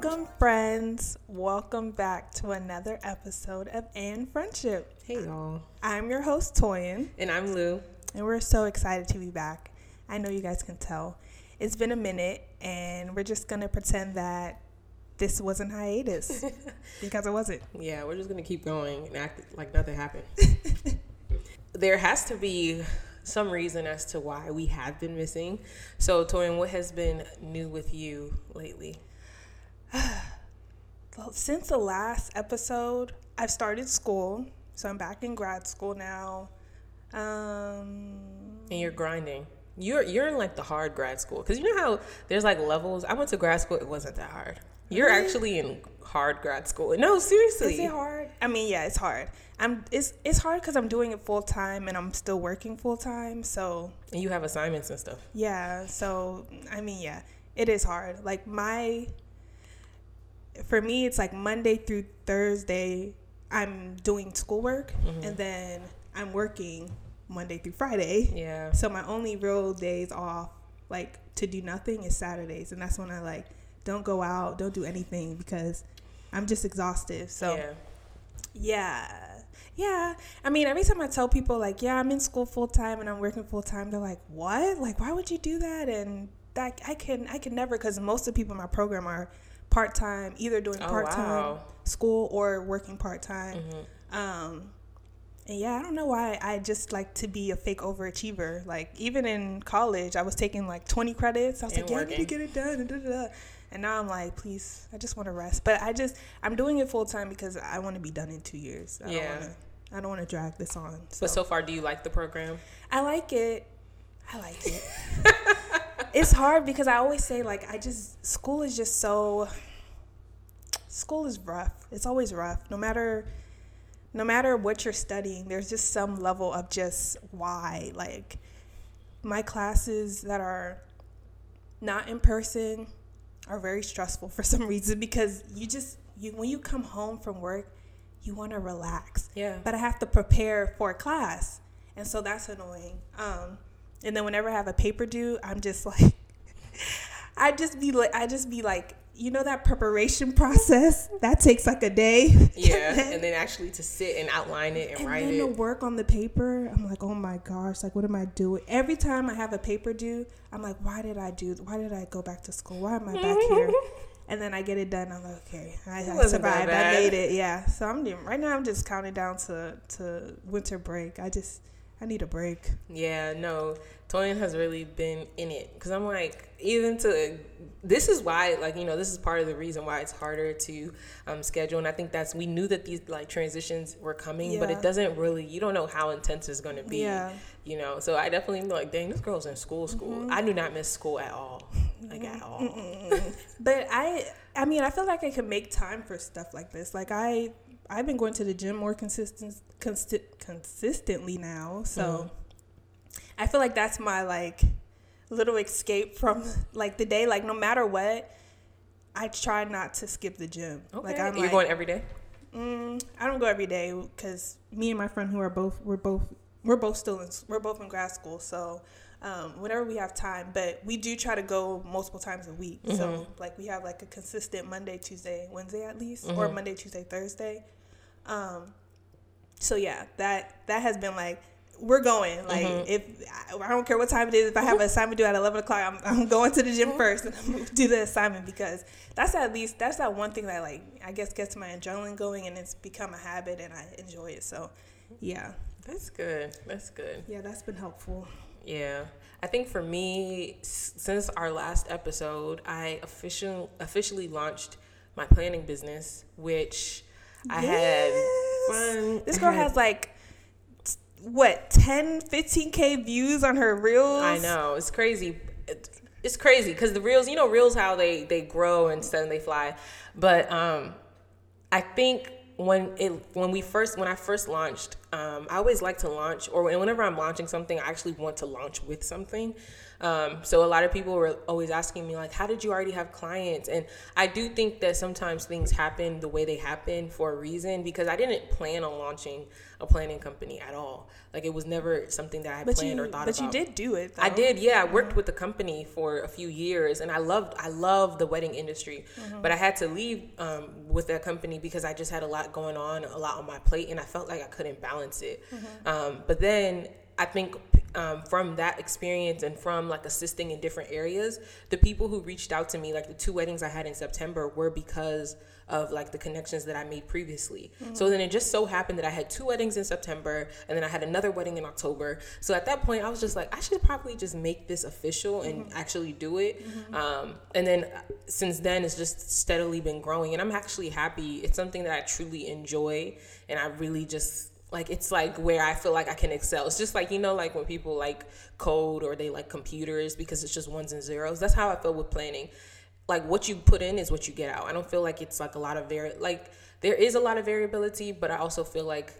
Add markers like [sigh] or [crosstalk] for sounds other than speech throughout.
Welcome, friends. Welcome back to another episode of And Friendship. Hey, y'all. I'm your host, Toyin, And I'm Lou. and we're so excited to be back. I know you guys can tell. It's been a minute, and we're just going to pretend that this wasn't hiatus [laughs] because it wasn't. Yeah, we're just going to keep going and act like nothing happened. [laughs] there has to be some reason as to why we have been missing. So, Toyin, what has been new with you lately? [sighs] Well, since the last episode, I've started school, so I'm back in grad school now. Um, And you're grinding. You're you're in like the hard grad school because you know how there's like levels. I went to grad school; it wasn't that hard. You're Really? actually in hard grad school. No, seriously. Is it hard? I mean, yeah, it's hard. I'm it's it's hard because I'm doing it full time and I'm still working full time. So And you have assignments and stuff. yeah, so I mean, yeah, it is hard. Like my, for me, it's like Monday through Thursday, I'm doing schoolwork, mm-hmm. and then I'm working Monday through Friday. Yeah. So my only real days off, like to do nothing, is Saturdays, and that's when I like don't go out, don't do anything because I'm just exhausted. So yeah. yeah. Yeah. I mean, every time I tell people, like, yeah, I'm in school full time and I'm working full time, they're like, what? Like, why would you do that? And that I can, I can never, because most of the people in my program are part time, either doing Oh, part time wow. Mm-hmm. school or working part time. Um, and yeah, I don't know why I just like to be a fake overachiever. Like, even in college, I was taking like 20 credits. I was And like, yeah, I need to get it done. And, da, da, da. and now I'm like, please, I just want to rest. But I just, I'm doing it full time because I want to be done in two years. I Yeah. Don't wanna, I don't want to drag this on. So. But so far, do you like the program? I like it. I like it. [laughs] it's hard because I always say like I just school is just so school is rough. It's always rough. No matter no matter what you're studying, there's just some level of just why. Like my classes that are not in person are very stressful for [laughs] some reason because you just you when you come home from work, you want to relax Yeah. but I have to prepare for a class, and so that's annoying. Um, and then whenever I have a paper due, I'm just like, [laughs] I just be like, I just be like, you know, that preparation process that takes like a day. [laughs] Yeah, and then, and then actually to sit and outline it and, and write then the it. work on the paper, I'm like, oh my gosh, like what am I doing? Every time I have a paper due, I'm like, why did I do? Why did I go back to school? Why am I back here? [laughs] And then I get it done. I'm like, okay, I, I survived. I made it. Yeah. So I'm doing right now. I'm just counting down to to winter break. I just I need a break. Yeah, no, Toyin has really been in it because I'm like, even to this is why, like, you know, this is part of the reason why it's harder to um, schedule. And I think that's we knew that these like transitions were coming, but it doesn't really, you don't know how intense it's going to be. Yeah. You know, so I definitely like, dang, this girl's in school, school. Mm-hmm. I do not miss school at all, like at all. [laughs] But I I mean I feel like I can make time for stuff like this. Like I I've been going to the gym more consistent consti- consistently now. So I feel like that's my like little escape from like the day. Like no matter what, I try not to skip the gym. Okay, Like I'm you're like, going every day. Mm, I don't go every day because me and my friend who are both we're both we're both still in we're both in grad school. So um, whenever we have time, but we do try to go multiple times a week. So like we have like a consistent Monday, Tuesday, Wednesday at least, or Monday, Tuesday, Thursday. Um, so yeah, that that has been like we're going. Like mm-hmm. if I, don't care what time it is, if I have an assignment due at eleven o'clock, I'm, I'm going to the gym mm-hmm. first and I'm gonna do the assignment because that's at least that's that one thing that like I guess gets my adrenaline going and it's become a habit and I enjoy it. So yeah, That's good. That's good. yeah, that's been helpful. Yeah. I think for me, since our last episode, I official, officially launched my planning business, which I had fun. This girl has like what 10 15k views on her reels I know it's crazy. It- It's crazy because the reels, you know, reels how they they grow and they fly. But um, I think when it when we first when I first launched, um, I always like to launch or whenever I'm launching something, I actually want to launch with something. Um, so a lot of people were always asking me like, how did you already have clients? And I do think that sometimes things happen the way they happen for a reason because I didn't plan on launching a planning company at all. Like it was never something that I had But planned you, or thought but about. But you did do it. I did, yeah. I worked with the company for a few years, and I loved I loved the wedding industry. But I had to leave um, with that company because I just had a lot going on, a lot on my plate, and I felt like I couldn't balance it. Um, but then I think um, from that experience and from like assisting in different areas, the people who reached out to me, like the two weddings I had in September, were because of like the connections that I made previously. So then it just so happened that I had two weddings in September and then I had another wedding in October. So at that point, I was just like, I should probably just make this official and actually do it. Um, and then uh, since then, it's just steadily been growing, and I'm actually happy. It's something that I truly enjoy, and I really just like it's like where I feel like I can excel. It's just like you know, like when people like code or they like computers because it's just ones and zeros. That's how I feel with planning. Like what you put in is what you get out. I don't feel like it's like a lot of vari like there is a lot of variability, but I also feel like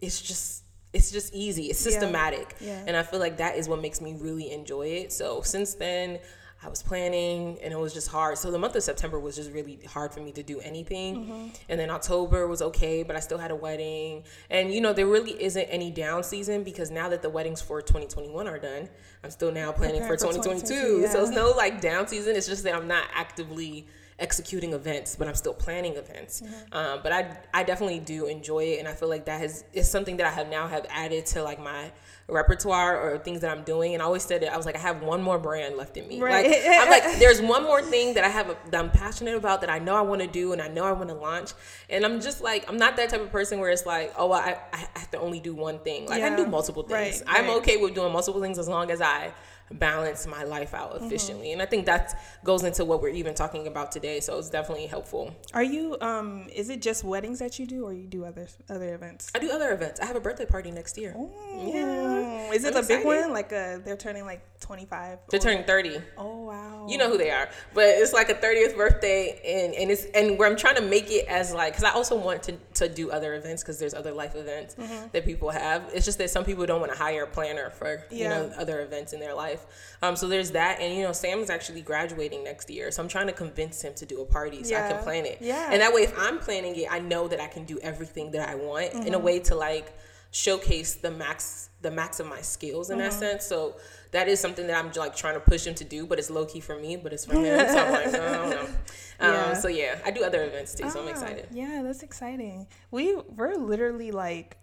it's just it's just easy. It's Yeah. systematic. Yeah. And I feel like that is what makes me really enjoy it. So since then, I was planning and it was just hard. So the month of September was just really hard for me to do anything. Mm-hmm. And then October was okay, but I still had a wedding. And you know, there really isn't any down season because now that the weddings for 2021 are done, I'm still now planning for for 2022. 2022, So it's no like down season. It's just that I'm not actively executing events, but I'm still planning events. Mm-hmm. Um, but I I definitely do enjoy it, and I feel like that has is something that I have now have added to like my repertoire or things that I'm doing. And I always said it. I was like, I have one more brand left in me. Right. Like [laughs] I'm like, there's one more thing that I have that I'm passionate about that I know I want to do and I know I want to launch. And I'm just like, I'm not that type of person where it's like, oh, I I have to only do one thing. Like I can do multiple things. Right, I'm right. okay with doing multiple things as long as I balance my life out Mm-hmm. efficiently. And I think that goes into what we're even talking about today. So it's definitely helpful. Are you? Um, is it just weddings that you do, or you do other other events? I do other events. I have a birthday party next year. Yeah. Is it I'm a big one? Like uh they're turning like twenty five. They're turning 30. Oh wow. You know who they are, but it's like a 30th birthday, and and it's and where I'm trying to make it as like because I also want to to do other events because there's other life events Mm-hmm. that people have. It's just that some people don't want to hire a planner for you know other events in their life. Um, so there's that, and you know Sam's actually graduating next year, so I'm trying to convince him to do a party so I can plan it. Yeah. and that way if I'm planning it, I know that I can do everything that I want in Mm-hmm. a way to like showcase the max the max of my skills in that Mm-hmm. sense. So that is something that I'm like trying to push him to do, but it's low key for me, but it's for him. so I'm like, no, I don't know. [laughs] Um, Yeah. So yeah, I do other events too, so I'm Ah, excited. Yeah, that's exciting. We we're literally like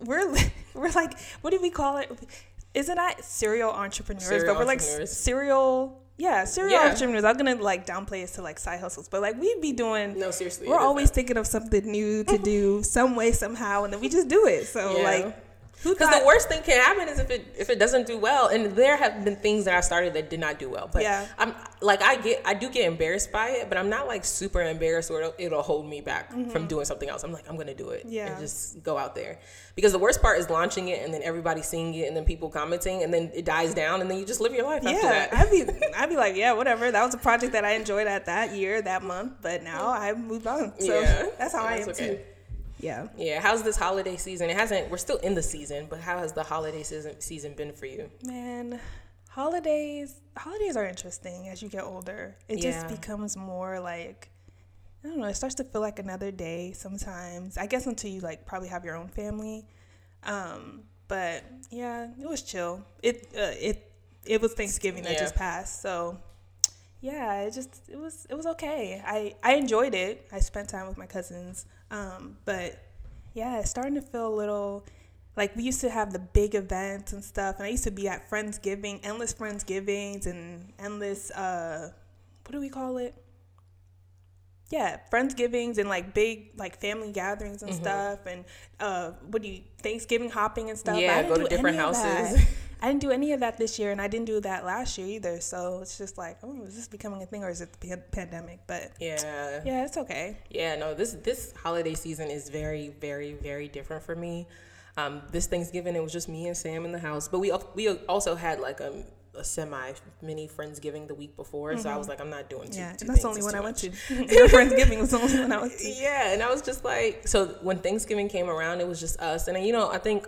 we're [laughs] we're like what do we call it? Isn't that serial entrepreneurs? Serial but we're like serial yeah, serial Yeah. entrepreneurs. I'm gonna like downplay it to like side hustles, but like we'd be doing No, seriously. we're always that. thinking of something new to do some way somehow and then we just do it. So Yeah. like Because the worst thing can happen is if it if it doesn't do well, and there have been things that I started that did not do well. But Yeah. I'm like I get I do get embarrassed by it, but I'm not like super embarrassed or it'll, it'll hold me back from doing something else. I'm like I'm gonna do it, Mm-hmm. Yeah. and just go out there. Because the worst part is launching it and then everybody seeing it and then people commenting and then it dies down and then you just live your life after yeah, that. I'd be [laughs] I'd be like, yeah, whatever. That was a project that I enjoyed at that year, that month, but now I've moved on. So Yeah. [laughs] that's how I am That's too. Yeah. Yeah, how's this holiday season? It hasn't. We're still in the season, but how has the holiday season season been for you? Man, holidays holidays are interesting as you get older. It just becomes more like I don't know, it starts to feel like another day sometimes. I guess until you like probably have your own family. Um, but yeah, it was chill. It uh, it it was Thanksgiving that Yeah. just passed. So yeah, it just it was it was okay. I I enjoyed it. I spent time with my cousins. Um, but yeah, it's starting to feel a little like we used to have the big events and stuff, and I used to be at Friendsgiving, endless Friendsgivings, and endless uh, what do we call it? Yeah, Friendsgivings and like big like family gatherings Mm-hmm. and stuff, and uh, what do you Thanksgiving hopping and stuff. Yeah, I go to do different any of that. houses. [laughs] I didn't do any of that this year, and I didn't do that last year either. So it's just like, oh, is this becoming a thing, or is it the pan- pandemic? But Yeah. yeah, it's okay. Yeah, no, this this holiday season is very, very, very different for me. Um, this Thanksgiving, it was just me and Sam in the house, but we we also had like a, a semi mini friendsgiving the week before, so I was like, I'm not doing two. Yeah, two and that's the only [laughs] [laughs] one I went to. Your Friendsgiving was [laughs] the only one I went to. Yeah, and I was just like, so when Thanksgiving came around, it was just us, and you know, I think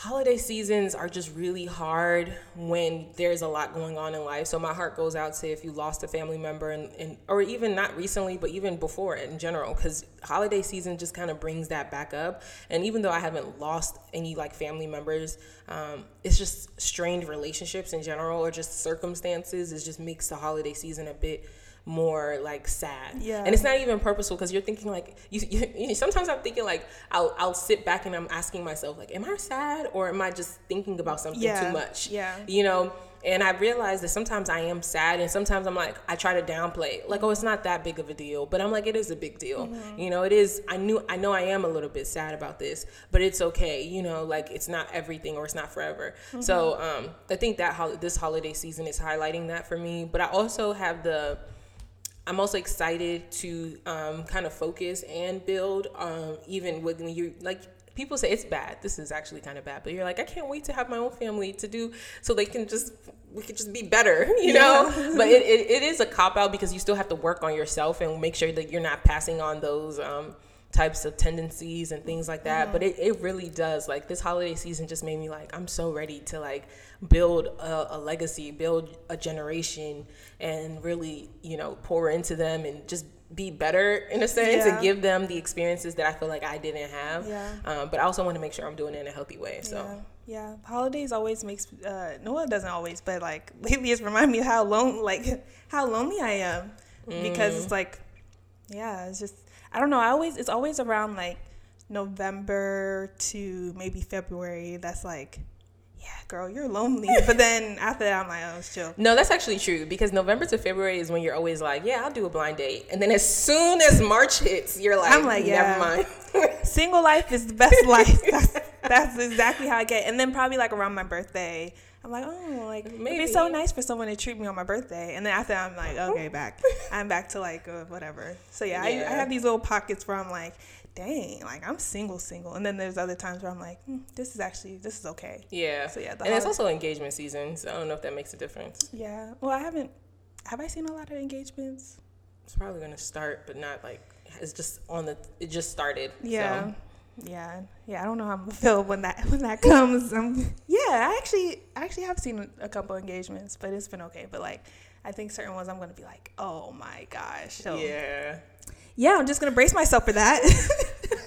holiday seasons are just really hard when there's a lot going on in life. So my heart goes out to if you lost a family member and, and or even not recently, but even before in general, because holiday season just kind of brings that back up. And even though I haven't lost any like family members, um, it's just strained relationships in general or just circumstances. It just makes the holiday season a bit more like sad. Yeah. And it's not even purposeful because you're thinking like you, you, you, Sometimes I'm thinking like I'll I'll sit back and I'm asking myself like, am I sad or am I just thinking about something Yeah. too much? Yeah. You know. And I realize that sometimes I am sad, and sometimes I'm like, I try to downplay, like, oh, it's not that big of a deal, but I'm like, it is a big deal. Mm-hmm. You know, it is. I knew, I know, I am a little bit sad about this, but it's okay. You know, like it's not everything, or it's not forever. Mm-hmm. So, um, I think that hol- this holiday season is highlighting that for me. But I also have the I'm also excited to um, kind of focus and build, um, even with when you like people say it's bad. This is actually kind of bad, but you're like, I can't wait to have my own family to do so they can just we can just be better, [laughs] you know. [laughs] but it, it, it is a cop out because you still have to work on yourself and make sure that you're not passing on those. Um, types of tendencies and things like that but it, it really does like this holiday season just made me like i'm so ready to like build a, a legacy build a generation and really you know pour into them and just be better in a sense Yeah. and give them the experiences that i feel like i didn't have Yeah. um, but i also want to make sure i'm doing it in a healthy way so Yeah, yeah. Holidays always makes uh no it doesn't always, but like [laughs] lately it's reminded me how lone like how lonely I am. Because Mm. it's like yeah, it's just I don't know, I always it's always around like November to maybe February that's like yeah, girl, you're lonely. [laughs] but then after that I'm like, oh, it's chill. No, that's actually true because November to February is when you're always like, yeah, I'll do a blind date. And then as soon as March hits, you're like, I'm like, yeah. never mind. [laughs] Single life is the best life. [laughs] That's, that's exactly how I get. And then probably like around my birthday, I'm like, oh, like it'd be so nice for someone to treat me on my birthday. And then after I'm like, okay, [laughs] back. I'm back to like uh, whatever. So yeah, I, I have these little pockets where I'm like, dang, like I'm single, single. And then there's other times where I'm like, hmm, this is actually this is okay. yeah. So, yeah, the and it's also engagement season, so I don't know if that makes a difference. Yeah. Well, I haven't. Have I seen a lot of engagements? It's probably gonna start, but not like it's just on the. It just started. Yeah. So. Yeah, yeah. I don't know how I'm gonna [laughs] feel when that when that comes. Um, yeah, I actually I actually have seen a couple engagements, but it's been okay. But like, I think certain ones I'm gonna be like, oh my gosh. So Yeah. yeah, I'm just gonna brace myself for that. [laughs]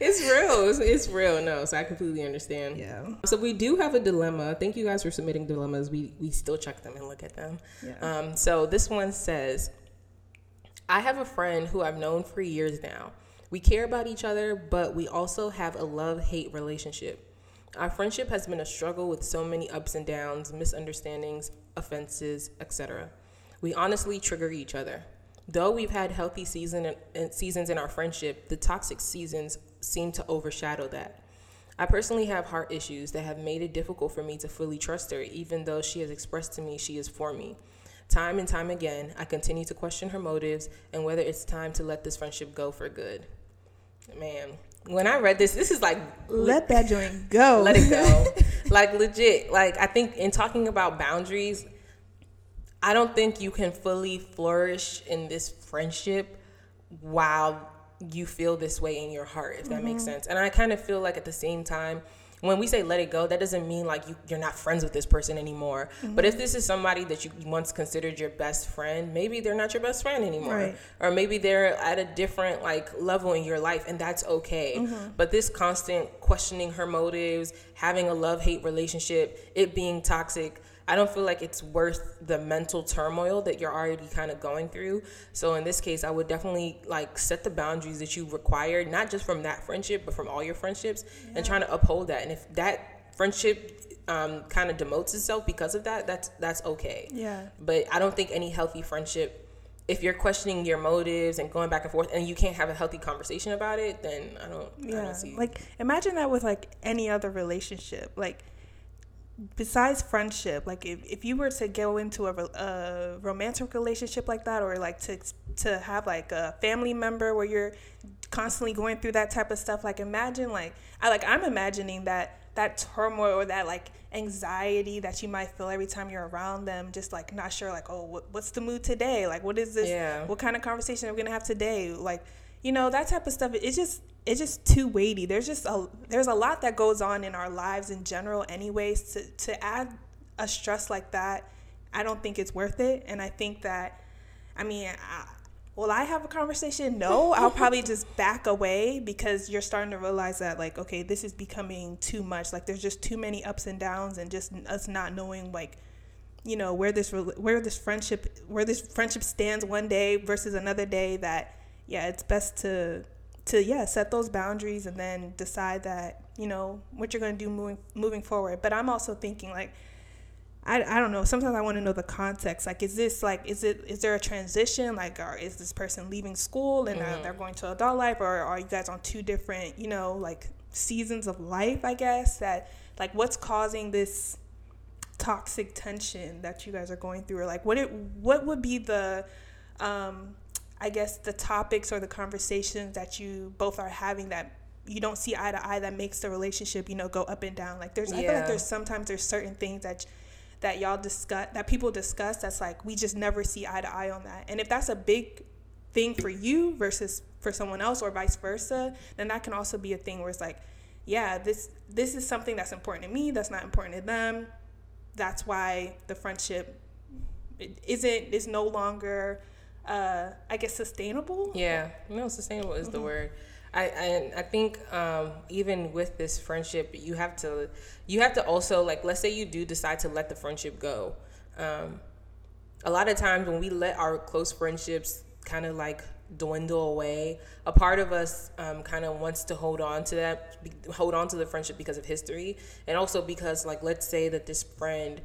It's real. It's, it's real. No, so I completely understand. yeah. So we do have a dilemma. Thank you guys for submitting dilemmas. We we still check them and look at them. Yeah. Um, so this one says, I have a friend who I've known for years now. We care about each other, but we also have a love hate relationship. Our friendship has been a struggle with so many ups and downs, misunderstandings, offenses, etc. We honestly trigger each other. Though we've had healthy season and seasons in our friendship, the toxic seasons seem to overshadow that. I personally have heart issues that have made it difficult for me to fully trust her, even though she has expressed to me she is for me. Time and time again, I continue to question her motives and whether it's time to let this friendship go for good. Man, when I read this, this is like Let that joint go. let it go. [laughs] like legit. Like I think in talking about boundaries, I don't think you can fully flourish in this friendship while you feel this way in your heart, if that makes Mm-hmm. sense. And I kind of feel like at the same time, when we say let it go, that doesn't mean like you, you're not friends with this person anymore. Mm-hmm. But if this is somebody that you once considered your best friend, maybe they're not your best friend anymore. Right. Or maybe they're at a different like level in your life and that's okay. Mm-hmm. But this constant questioning her motives, having a love hate relationship, it being toxic, I don't feel like it's worth the mental turmoil that you're already kind of going through. So in this case, I would definitely like set the boundaries that you require, not just from that friendship, but from all your friendships, and trying to uphold that. And if that friendship um, kind of demotes itself because of that, that's that's okay. Yeah. But I don't think any healthy friendship, if you're questioning your motives and going back and forth, and you can't have a healthy conversation about it, then I don't. I Yeah. don't see. Like imagine that with like any other relationship. Like besides friendship, like if, if you were to go into a, a romantic relationship like that, or like to to have like a family member where you're constantly going through that type of stuff, like imagine like I like I'm imagining that that turmoil or that like anxiety that you might feel every time you're around them, just like not sure like oh what, what's the mood today? Like what is this? Yeah. What kind of conversation are we gonna have today? Like you know that type of stuff. it's just it's just too weighty. There's just a there's a lot that goes on in our lives in general anyways to to add a stress like that, I don't think it's worth it and I think that I mean, I, will I have a conversation? No, I'll probably [laughs] just back away because you're starting to realize that like okay, this is becoming too much. Like there's just too many ups and downs and just us not knowing like you know where this where this friendship where this friendship stands one day versus another day that yeah, it's best to to yeah set those boundaries and then decide that you know what you're going to do moving moving forward. But i'm also thinking like I, I don't know sometimes i want to know the context. Like is this like is it is there a transition? Like or is this person leaving school and mm-hmm. they're going to adult life? Or are you guys on two different you know like seasons of life i guess that like what's causing this toxic tension that you guys are going through? Or like what it what would be the um I guess the topics or the conversations that you both are having that you don't see eye to eye that makes the relationship you know go up and down. Like there's yeah. i feel like there's sometimes there's certain things that that y'all discuss that people discuss that's like we just never see eye to eye on that. And if that's a big thing for you versus for someone else or vice versa then that can also be a thing where it's like yeah this this is something that's important to me that's not important to them. That's why the friendship isn't is no longer uh, I guess sustainable. Yeah, no, sustainable is mm-hmm. the word. I, I I think um, even with this friendship, you have to you have to also like let's say you do decide to let the friendship go. Um, a lot of times when we let our close friendships kind of like dwindle away, a part of us um, kind of wants to hold on to that, hold on to the friendship because of history, and also because like let's say that this friend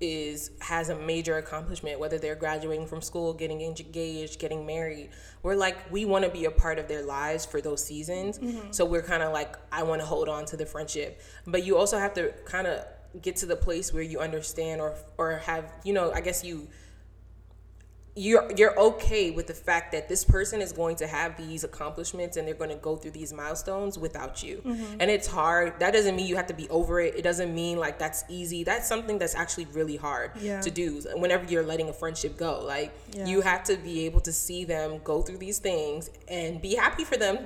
is has a major accomplishment whether they're graduating from school getting engaged getting married we're like we want to be a part of their lives for those seasons mm-hmm. so we're kind of like i want to hold on to the friendship but you also have to kind of get to the place where you understand or or have you know i guess you you're you're okay with the fact that this person is going to have these accomplishments and they're going to go through these milestones without you. Mm-hmm. And it's hard. That doesn't mean you have to be over it. It doesn't mean like that's easy. That's something that's actually really hard yeah. to do whenever you're letting a friendship go. Like yeah. you have to be able to see them go through these things and be happy for them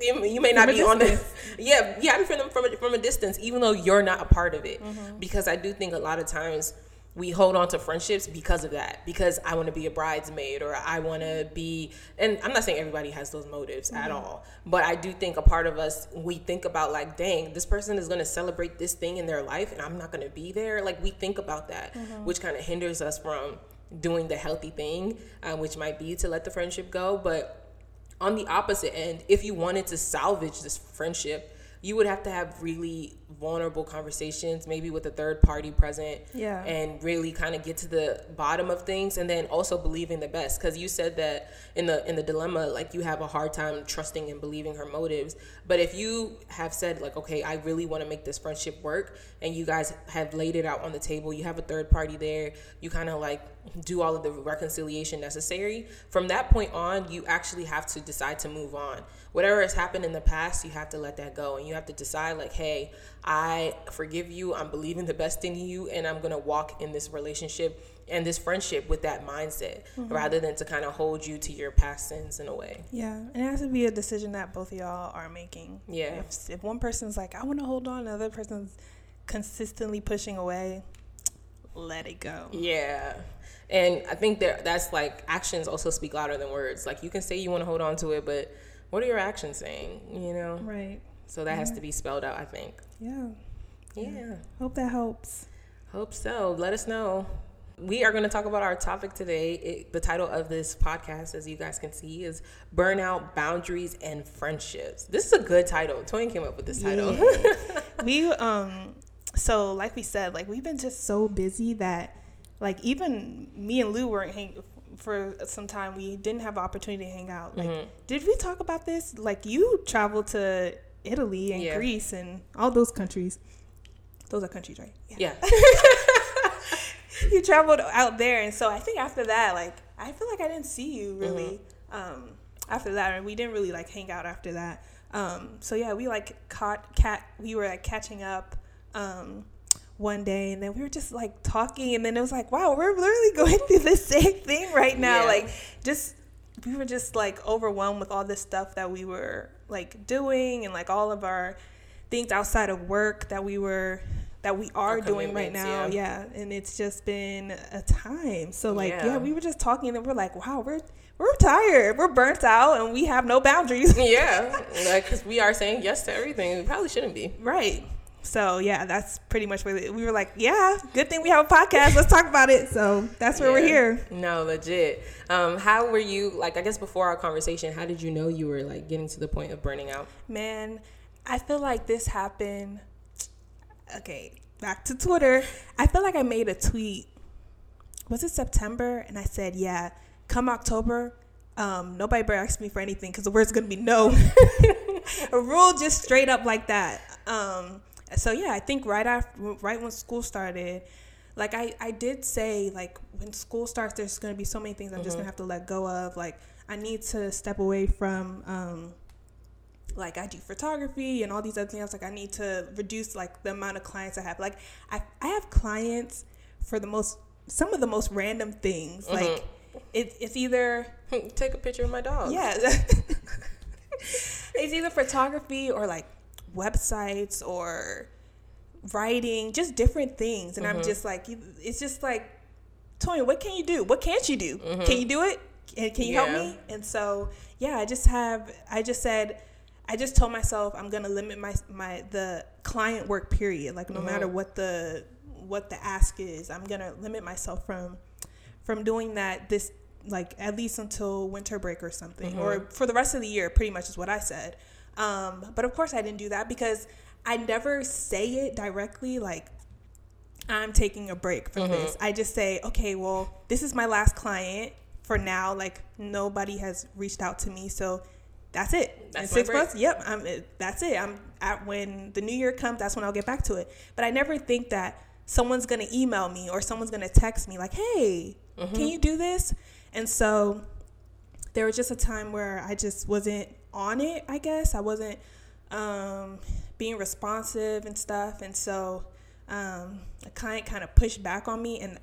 you may not be on this. [laughs] yeah be happy for them from a, from a distance even though you're not a part of it mm-hmm. because i do think a lot of times we hold on to friendships because of that because i want to be a bridesmaid or i want to be and i'm not saying everybody has those motives mm-hmm. at all but i do think a part of us we think about like dang this person is going to celebrate this thing in their life and i'm not going to be there like we think about that mm-hmm. which kind of hinders us from doing the healthy thing uh, which might be to let the friendship go but on the opposite end if you wanted to salvage this friendship you would have to have really vulnerable conversations, maybe with a third party present. Yeah. And really kind of get to the bottom of things and then also believing the best. Cause you said that in the in the dilemma, like you have a hard time trusting and believing her motives. But if you have said like, okay, I really want to make this friendship work and you guys have laid it out on the table, you have a third party there, you kind of like do all of the reconciliation necessary. From that point on, you actually have to decide to move on whatever has happened in the past, you have to let that go. And you have to decide, like, hey, I forgive you. I'm believing the best in you. And I'm going to walk in this relationship and this friendship with that mindset mm-hmm. rather than to kind of hold you to your past sins in a way. Yeah. And it has to be a decision that both of y'all are making. Yeah. If, if one person's like, I want to hold on, another person's consistently pushing away, let it go. Yeah. And I think that that's like actions also speak louder than words. Like you can say you want to hold on to it, but what are your actions saying? You know? Right. So that yeah. has to be spelled out, I think. Yeah. yeah. Hope that helps. Hope so. Let us know. We are going to talk about our topic today. It, the title of this podcast, as you guys can see, is Burnout, Boundaries, and Friendships. This is a good title. Toyin came up with this title. Yeah. [laughs] we, um, so like we said, like we've been just so busy that, like, even me and Lou weren't hang- for some time we didn't have the opportunity to hang out. Like, mm-hmm. did we talk about this? Like, you traveled to Italy and yeah. Greece and all those countries. Those are countries, right? Yeah. yeah. [laughs] you traveled out there, and so I think after that, like, I feel like I didn't see you really. Mm-hmm. Um, after that, and we didn't really like hang out after that. Um, so yeah, we like caught cat. We were like catching up. Um, one day and then we were just like talking and then it was like wow we're literally [laughs] going through the same thing right now yeah. like just we were just like overwhelmed with all this stuff that we were like doing and like all of our things outside of work that we were that we are doing right now. Yeah. yeah. And it's just been a time. So like yeah. yeah, we were just talking and we're like, wow, we're we're tired. We're burnt out and we have no boundaries. yeah. [laughs] Like cuz we are saying yes to everything. We probably shouldn't be. Right. So yeah, that's pretty much what we were like. Yeah, good thing we have a podcast. Let's talk about it. So that's where yeah. we're here. No, legit. Um, how were you? Like, I guess before our conversation, how did you know you were like getting to the point of burning out? Man, I feel like this happened. Okay, back to Twitter. I feel like I made a tweet. Was it September? And I said, yeah, come October, um, nobody better ask me for anything because the word's gonna be no. [laughs] a rule just straight up like that. Um, so yeah, I think right after, right when school started, like I, I did say like when school starts, there's gonna be so many things I'm mm-hmm. just gonna have to let go of. Like I need to step away from. Um, like I do photography and all these other things. Like I need to reduce like the amount of clients I have. Like I, I have clients for the most some of the most random things. Mm-hmm. Like it, it's either [laughs] take a picture of my dog. Yeah. [laughs] it's either photography or like websites or writing, just different things. And mm-hmm. I'm just like, it's just like, Tony, what can you do? What can't you do? Mm-hmm. Can you do it? Can, can you yeah. help me? And so, yeah, I just have, I just said, I just told myself I'm gonna limit my my the client work period. Like no mm-hmm. matter what the what the ask is, I'm gonna limit myself from from doing that this like at least until winter break or something, mm-hmm. or for the rest of the year. Pretty much is what I said. Um, but of course, I didn't do that because I never say it directly. Like I'm taking a break from mm-hmm. this. I just say, okay, well, this is my last client for now. Like nobody has reached out to me, so that's it. That's six months. Yep, I'm. That's it. I'm at when the new year comes. That's when I'll get back to it. But I never think that someone's gonna email me or someone's gonna text me like, "Hey, mm-hmm. can you do this?" And so there was just a time where I just wasn't on it. I guess I wasn't um, being responsive and stuff, and so um, a client kind of pushed back on me, and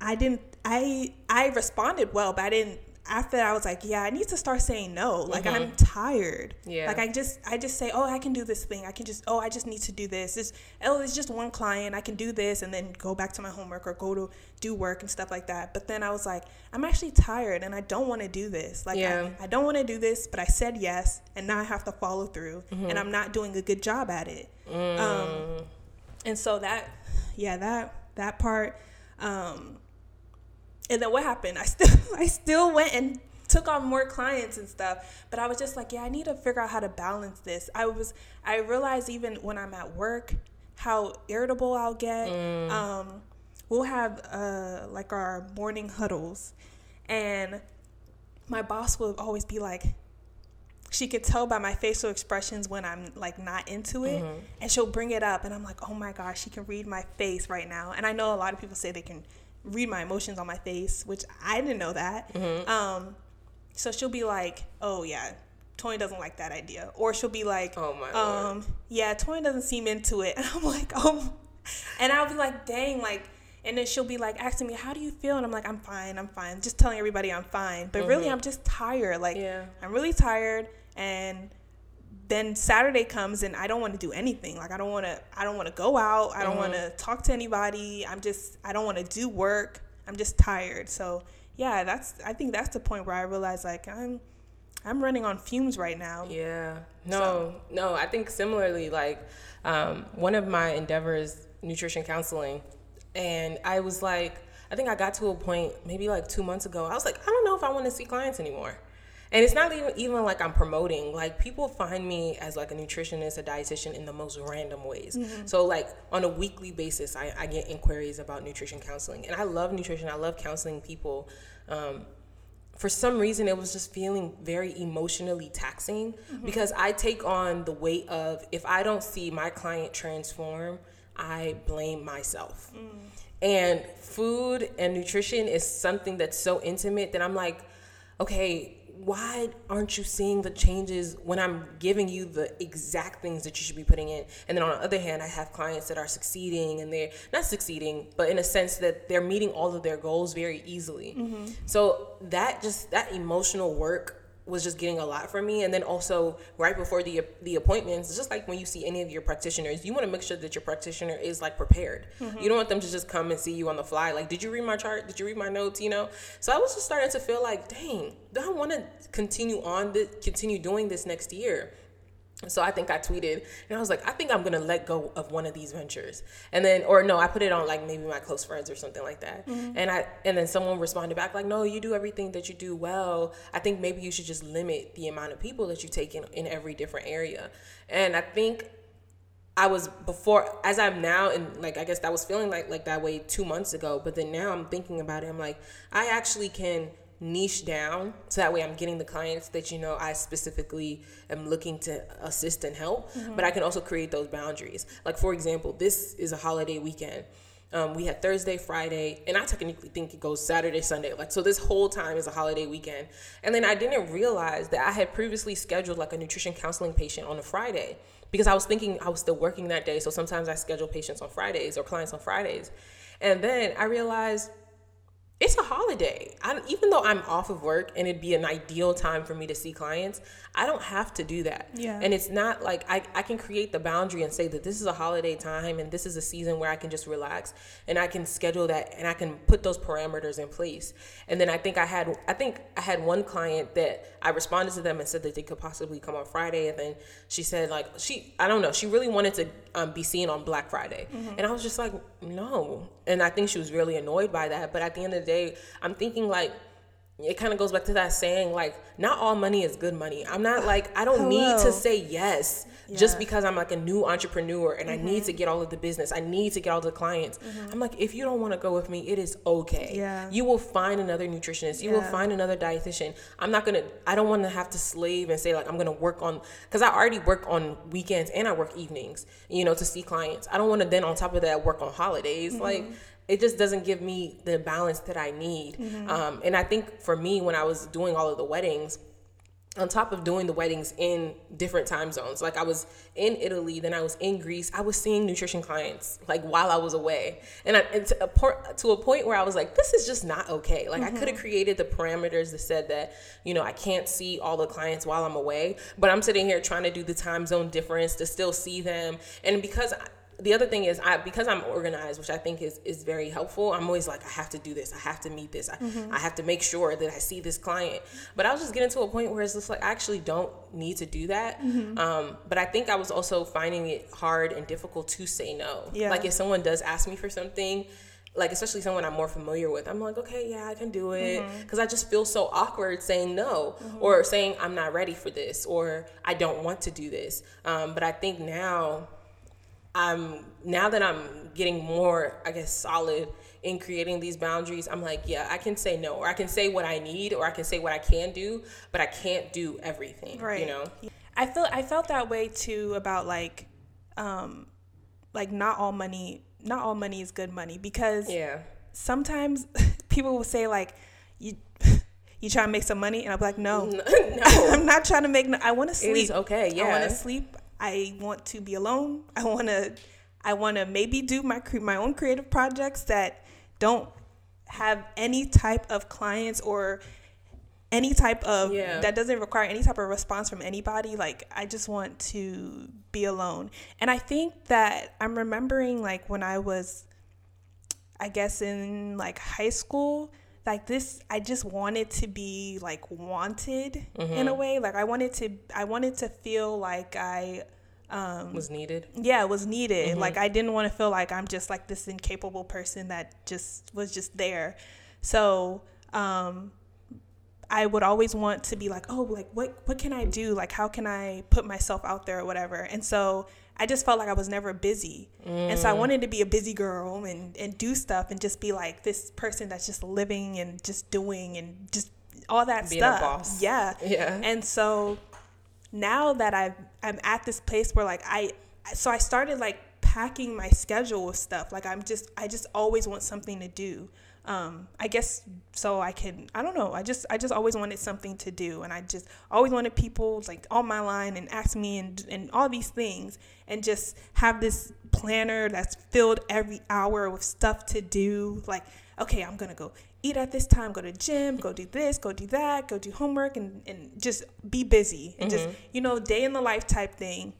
I didn't. I I responded well, but I didn't after that, I was like, yeah, I need to start saying no. Like mm-hmm. I'm tired. Yeah. Like I just I just say, oh, I can do this thing. I can just oh, I just need to do this. It's oh, it's just one client. I can do this and then go back to my homework or go to do work and stuff like that. But then I was like, I'm actually tired and I don't want to do this. Like yeah. I, I don't want to do this, but I said yes and now I have to follow through mm-hmm. and I'm not doing a good job at it. Mm. Um, and so that yeah that that part. Um, and then what happened? I still [laughs] I still went and took on more clients and stuff, but I was just like, yeah, I need to figure out how to balance this. I was I realized even when I'm at work how irritable I'll get. Mm. Um, we'll have uh, like our morning huddles, and my boss will always be like, she could tell by my facial expressions when I'm like not into it, mm-hmm. and she'll bring it up, and I'm like, oh my gosh, she can read my face right now. And I know a lot of people say they can read my emotions on my face, which I didn't know that. Mm-hmm. Um, so she'll be like, "Oh yeah, Tony doesn't like that idea," or she'll be like, "Oh my um, Lord. yeah, Tony doesn't seem into it," [laughs] and I'm like, "Oh," and I'll be like, "Dang, like." And then she'll be like asking me, "How do you feel?" And I'm like, "I'm fine. I'm fine." Just telling everybody I'm fine, but mm-hmm. really, I'm just tired. Like, yeah. I'm really tired, and then Saturday comes and I don't want to do anything. Like I don't want to I don't want to go out. I don't mm-hmm. want to talk to anybody. I'm just I don't want to do work. I'm just tired. So, yeah, that's I think that's the point where I realize like I'm I'm running on fumes right now. Yeah. No, so. no, I think similarly like um, one of my endeavors nutrition counseling and I was like I think I got to a point maybe like 2 months ago. I was like I don't know if I want to see clients anymore and it's not even even like I'm promoting. Like people find me as like a nutritionist, a dietitian in the most random ways. Mm-hmm. So like on a weekly basis, I, I get inquiries about nutrition counseling, and I love nutrition. I love counseling people. Um, for some reason, it was just feeling very emotionally taxing mm-hmm. because I take on the weight of if I don't see my client transform, I blame myself. Mm. And food and nutrition is something that's so intimate that I'm like, okay, why aren't you seeing the changes when I'm giving you the exact things that you should be putting in? And then on the other hand, I have clients that are succeeding and they're not succeeding, but in a sense that they're meeting all of their goals very easily. Mm-hmm. So that just that emotional work was just getting a lot for me. And then also right before the the appointments just like when you see any of your practitioners you want to make sure that your practitioner is like prepared. Mm-hmm. you don't want them to just come and see you on the fly like did you read my chart? Did you read my notes? You know? So i was just starting to feel like dang do i want to continue on the continue doing this next year so I think I tweeted and I was like, I think I'm gonna let go of one of these ventures. And then or no, I put it on like maybe my close friends or something like that. Mm-hmm. And I and then someone responded back like, No, you do everything that you do well. I think maybe you should just limit the amount of people that you take in, in every different area. And I think I was before as I'm now and like I guess that was feeling like like that way two months ago. But then now I'm thinking about it, I'm like, I actually can niche down so that way I'm getting the clients that you know I specifically am looking to assist and help, mm-hmm. but I can also create those boundaries. Like for example, this is a holiday weekend. Um, we had Thursday, Friday, and I technically think it goes Saturday, Sunday. Like, so this whole time is a holiday weekend. And then I didn't realize that I had previously scheduled like a nutrition counseling patient on a Friday because I was thinking I was still working that day. So sometimes I schedule patients on Fridays or clients on Fridays. And then I realized it's a holiday. I, even though I'm off of work and it'd be an ideal time for me to see clients, I don't have to do that. Yeah. And it's not like I, I can create the boundary and say that this is a holiday time and this is a season where I can just relax and I can schedule that and I can put those parameters in place. And then I think I had I think I had one client that I responded to them and said that they could possibly come on Friday and then she said like she I don't know, she really wanted to um, be seen on Black Friday. Mm-hmm. And I was just like, no. And I think she was really annoyed by that. But at the end of the day, I'm thinking like it kind of goes back to that saying like not all money is good money i'm not like i don't Hello. need to say yes yeah. just because i'm like a new entrepreneur and mm-hmm. i need to get all of the business i need to get all the clients mm-hmm. i'm like if you don't want to go with me it is okay yeah. you will find another nutritionist you yeah. will find another dietitian i'm not gonna i don't want to have to slave and say like i'm gonna work on because i already work on weekends and i work evenings you know to see clients i don't want to then on top of that work on holidays mm-hmm. like it just doesn't give me the balance that I need. Mm-hmm. Um, and I think for me, when I was doing all of the weddings, on top of doing the weddings in different time zones, like I was in Italy, then I was in Greece, I was seeing nutrition clients like while I was away, and, I, and to, a por- to a point where I was like, this is just not okay. Like mm-hmm. I could have created the parameters that said that you know I can't see all the clients while I'm away, but I'm sitting here trying to do the time zone difference to still see them, and because. I, the other thing is I because I'm organized, which I think is is very helpful. I'm always like I have to do this, I have to meet this, I, mm-hmm. I have to make sure that I see this client. But I was just getting to a point where it's just like I actually don't need to do that. Mm-hmm. Um, but I think I was also finding it hard and difficult to say no. Yeah. Like if someone does ask me for something like especially someone I'm more familiar with, I'm like, okay, yeah, I can do it, because mm-hmm. I just feel so awkward saying no mm-hmm. or saying I'm not ready for this or I don't want to do this. Um, but I think now I'm now that I'm getting more, I guess, solid in creating these boundaries, I'm like, yeah, I can say no, or I can say what I need, or I can say what I can do, but I can't do everything. Right. You know. I feel I felt that way too about like, um, like not all money, not all money is good money because yeah, sometimes [laughs] people will say like, you. [laughs] You try to make some money, and I'm like, no, [laughs] no, I'm not trying to make. No, I want to sleep. It is okay. Yeah, I want to sleep. I want to be alone. I want to I want to maybe do my my own creative projects that don't have any type of clients or any type of yeah. that doesn't require any type of response from anybody like i just want to be alone and i think that i'm remembering like when i was i guess in like high school like this i just wanted to be like wanted mm-hmm. in a way. Like i wanted to i wanted to feel like i um, was needed? Yeah it was needed. Mm-hmm. like i didn't want to feel like i'm just like this incapable person that just was just there. So um, i would always want to be like oh like what what can i do? Like how can i put myself out there or whatever? And so I just felt like I was never busy. Mm. And so I mm. wanted to be a busy girl and, and do stuff and just be like this person that's just living and just doing and just all that Being stuff. Yeah. Yeah. And so now that I've, I'm at this place where like I, so I started like packing my schedule with stuff. Like I'm just, I just always want something to do um, I guess so I can I don't know I just I just always wanted something to do and I just always wanted people like on my line and ask me and and all these things and just have this planner that's filled every hour with stuff to do like okay I'm gonna go eat at this time, go to gym, go do this, go do that, go do homework, and, and just be busy and just, you know, day in the life type thing.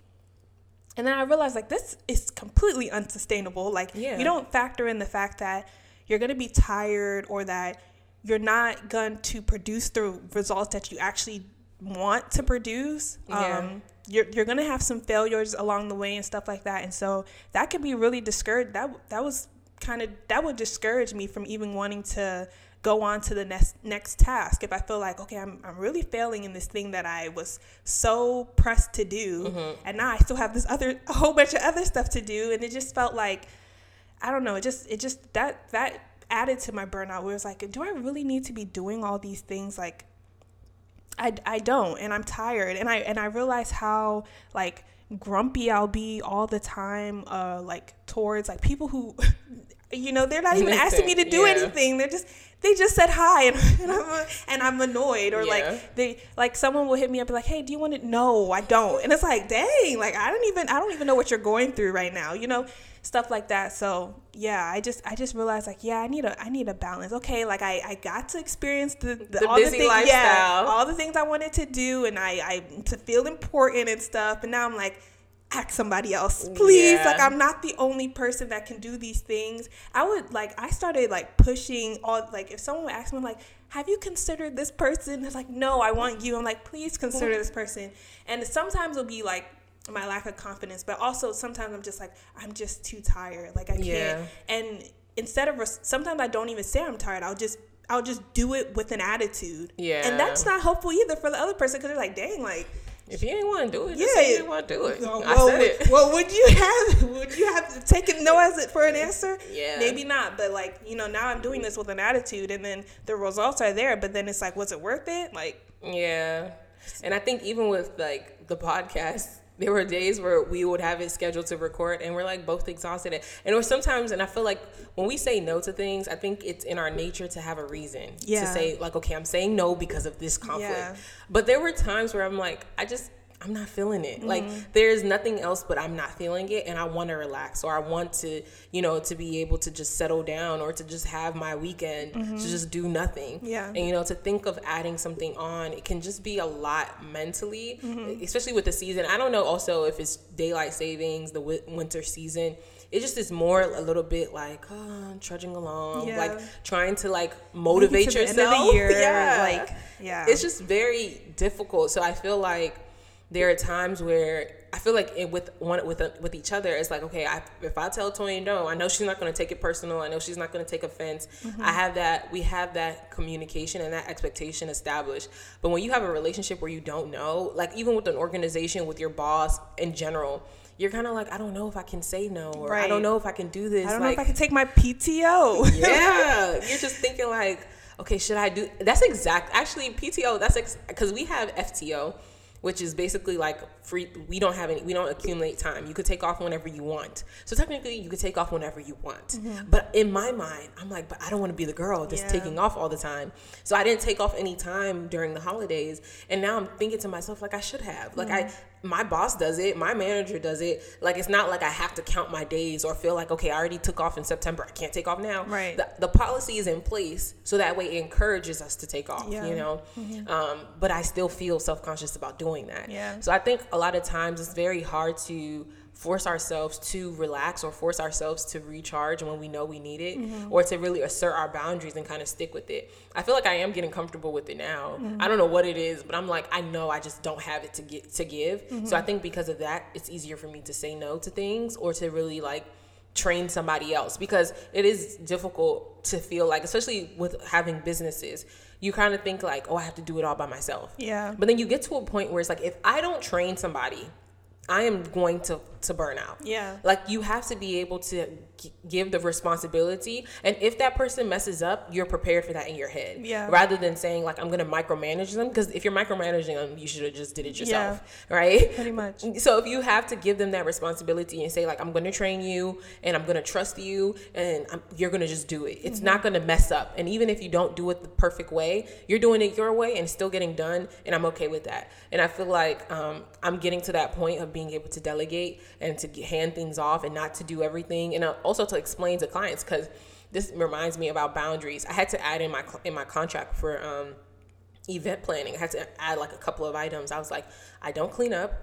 And then I realized like this is completely unsustainable. Like Yeah. you don't factor in the fact that you're gonna be tired or that you're not going to produce the results that you actually want to produce. Yeah. Um, you're, you're gonna have some failures along the way and stuff like that, and so that could be really discouraged. That that was kind of that would discourage me from even wanting to go on to the next next task if I feel like okay I'm I'm really failing in this thing that I was so pressed to do and now I still have this other a whole bunch of other stuff to do and it just felt like I don't know it just it just that that added to my burnout where it's like do I really need to be doing all these things like I, I don't and I'm tired and I and I realize how like grumpy I'll be all the time uh like towards like people who [laughs] you know they're not even asking me to do Yeah. anything they're just they just said hi and, [laughs] and I'm [laughs] and I'm annoyed or Yeah. like they like someone will hit me up and be like hey do you want to no I don't and it's like dang like I don't even I don't even know what you're going through right now you know stuff like that so yeah I just I just realized like yeah I need a I need a balance okay like I I got to experience the, the, The all busy the things yeah lifestyle. all the things I wanted to do and I I to feel important and stuff and now I'm like ask somebody else. Please Yeah. like I'm not the only person that can do these things. I would like I started like pushing all like if someone would ask me like have you considered this person? It's like no I want you. I'm like please consider this person. And sometimes it'll be like my lack of confidence but also sometimes I'm just like I'm just too tired. Like I can't. And instead of sometimes I don't even say I'm tired. I'll just I'll just do it with an attitude. Yeah. and that's not helpful either for the other person because they're like dang like If you didn't want to do it, just Yeah. say you didn't want to do it. well, I said would, it. [laughs] well, would you have would you have taken no as it for an answer? Yeah. Maybe not, but like, you know, now I'm doing this with an attitude and then the results are there, but then it's like, was it worth it? Like Yeah. And I think even with like the podcast, there were days where we would have it scheduled to record and we're like both exhausted. And were sometimes, and I feel like when we say no to things, I think it's in our nature to have a reason to say, like, okay, I'm saying no because of this conflict. Yeah. But there were times where I'm like, I just, I'm not feeling it. Mm-hmm. Like there's nothing else but I'm not feeling it and I want to relax or I want to, you know, to be able to just settle down or to just have my weekend to just do nothing. Mm-hmm. Yeah. And you know, to think of adding something on, it can just be a lot mentally, Mm-hmm. especially with the season. I don't know also if it's daylight savings, the wi- winter season. It just is more a little bit like oh, trudging along, Yeah. like trying to like motivate the yourself. of [laughs] the year, yeah. like, yeah. It's just very difficult. So I feel like there are times where I feel like it, with one with a, with each other, it's like okay, I, if I tell Toyin no, I know she's not going to take it personal. I know she's not going to take offense. Mm-hmm. I have that. We have that communication and that expectation established. But when you have a relationship where you don't know, like even with an organization, with your boss in general. You're kind of like, I don't know if I can say no, or I don't know if I can do this. I don't like, know if I can take my PTO. yeah, [laughs] you're just thinking like, okay, should I do? That's exact. Actually, PTO. That's because we have FTO, which is basically like free. We don't have any. We don't accumulate time. You could take off whenever you want. So technically, you could take off whenever you want. Mm-hmm. But in my mind, I'm like, but I don't want to be the girl just Yeah. taking off all the time. So I didn't take off any time during the holidays, and now I'm thinking to myself like I should have. Like I mm-hmm. my boss does it, my manager does it. Like it's not like I have to count my days or feel like okay, I already took off in September, I can't take off now. Right. The, the policy is in place so that way it encourages us to take off. Yeah. You know, mm-hmm. um, but I still feel self conscious about doing that. Yeah. So I think a lot of times it's very hard to force ourselves to relax or force ourselves to recharge when we know we need it Mm-hmm. or to really assert our boundaries and kind of stick with it. I feel like I am getting comfortable with it now. Mm-hmm. I don't know what it is, but I'm like I know I just don't have it to get to give. Mm-hmm. So I think because of that, it's easier for me to say no to things or to really like train somebody else because it is difficult to feel like especially with having businesses you kind of think like oh i have to do it all by myself Yeah. but then you get to a point where it's like if i don't train somebody i am going to to burn out Yeah. like you have to be able to g- give the responsibility and if that person messes up you're prepared for that in your head Yeah. rather than saying like i'm gonna micromanage them because if you're micromanaging them you should have just did it yourself right Pretty much. so if you have to give them that responsibility and say like I'm going to train you and I'm going to trust you and I'm, you're going to just do it. It's not going to mess up. And even if you don't do it the perfect way, you're doing it your way and still getting done and I'm okay with that. And I feel like um, I'm getting to that point of being able to delegate and to hand things off and not to do everything and also to explain to clients cuz this reminds me about boundaries. I had to add in my in my contract for um, event planning. I had to add like a couple of items. I was like, I don't clean up,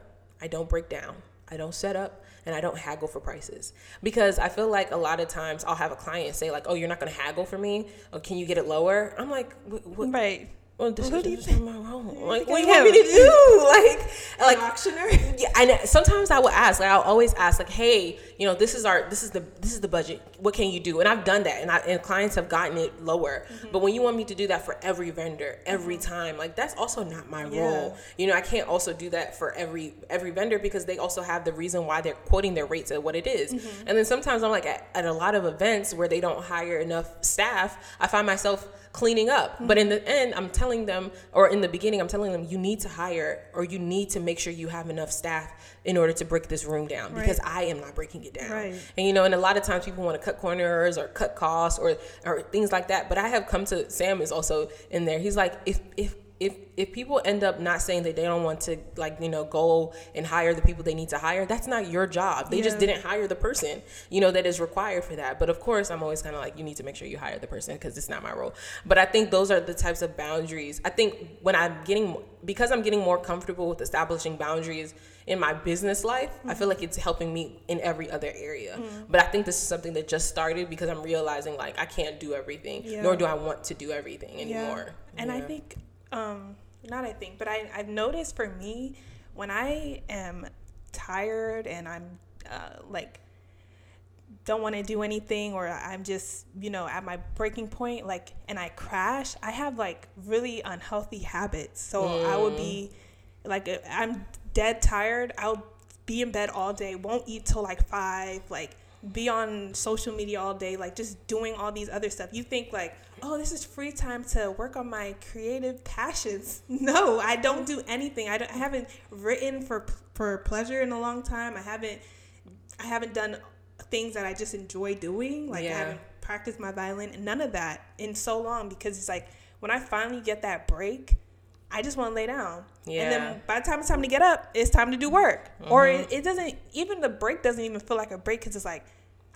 I don't break down, I don't set up, and I don't haggle for prices because I feel like a lot of times I'll have a client say like, "Oh, you're not going to haggle for me? Or can you get it lower?" I'm like, what? right. Well, this Who do you is think- my role. Like, what do you want me to do? Like, [laughs] like An auctioneer? yeah, and sometimes I will ask, like I'll always ask, like, hey, you know, this is our, this is the, this is the budget. What can you do? And I've done that, and I, and clients have gotten it lower. Mm-hmm. But when you want me to do that for every vendor, every time, like that's also not my role. You know, I can't also do that for every every vendor because they also have the reason why they're quoting their rates at what it is. Mm-hmm. And then sometimes I'm like at, at a lot of events where they don't hire enough staff, I find myself cleaning up. But in the end, I'm telling them, or in the beginning, I'm telling them, you need to hire or you need to make sure you have enough staff in order to break this room down because I am not breaking it down. Right. And you know, and a lot of times people want to cut corners or cut costs or or things like that. But I have come to Sam is also in there. He's like, if if if if people end up not saying that they don't want to like you know go and hire the people they need to hire that's not your job. They just didn't hire the person you know that is required for that. But of course i'm always kind of like you need to make sure you hire the person because it's not my role. But i think those are the types of boundaries. I think when i'm getting because i'm getting more comfortable with establishing boundaries in my business life i feel like it's helping me in every other area. Mm-hmm. but i think this is something that just started because i'm realizing like i can't do everything Yeah. nor do i want to do everything anymore. And I think, um, not I think, but I, I've noticed for me, when I am tired and I'm uh, like, don't want to do anything or I'm just, you know, at my breaking point, like, and I crash, I have like really unhealthy habits. So I would be like, I'm dead tired. I'll be in bed all day, won't eat till like five, like, be on social media all day, like just doing all these other stuff. You think like, oh, this is free time to work on my creative passions. [laughs] No, I don't do anything. I, don't, I haven't written for for pleasure in a long time. I haven't I haven't done things that I just enjoy doing. Like I haven't practiced my violin, none of that in so long because it's like when I finally get that break, I just want to lay down. And then by the time it's time to get up, it's time to do work. Or it, it doesn't even the break doesn't even feel like a break because it's like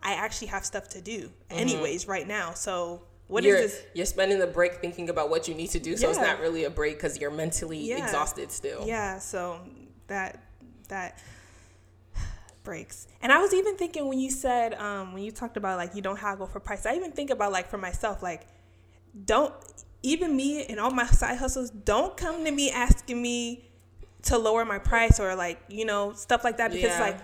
I actually have stuff to do anyways right now. So what is you're, this? You're spending the break thinking about what you need to do, so it's not really a break because you're mentally Yeah. exhausted still. Yeah, so that that [sighs] breaks. And I was even thinking when you said um, when you talked about like you don't haggle for price. I even think about like for myself like don't even me and all my side hustles don't come to me asking me to lower my price or like you know stuff like that because Yeah. like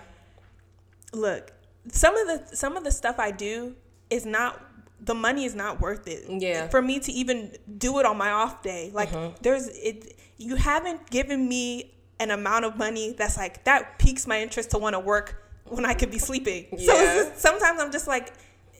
look some of the some of the stuff I do is not the money is not worth it Yeah. for me to even do it on my off day like Mm-hmm. there's it you haven't given me an amount of money that's like that piques my interest to want to work when I could be sleeping so just, sometimes I'm just like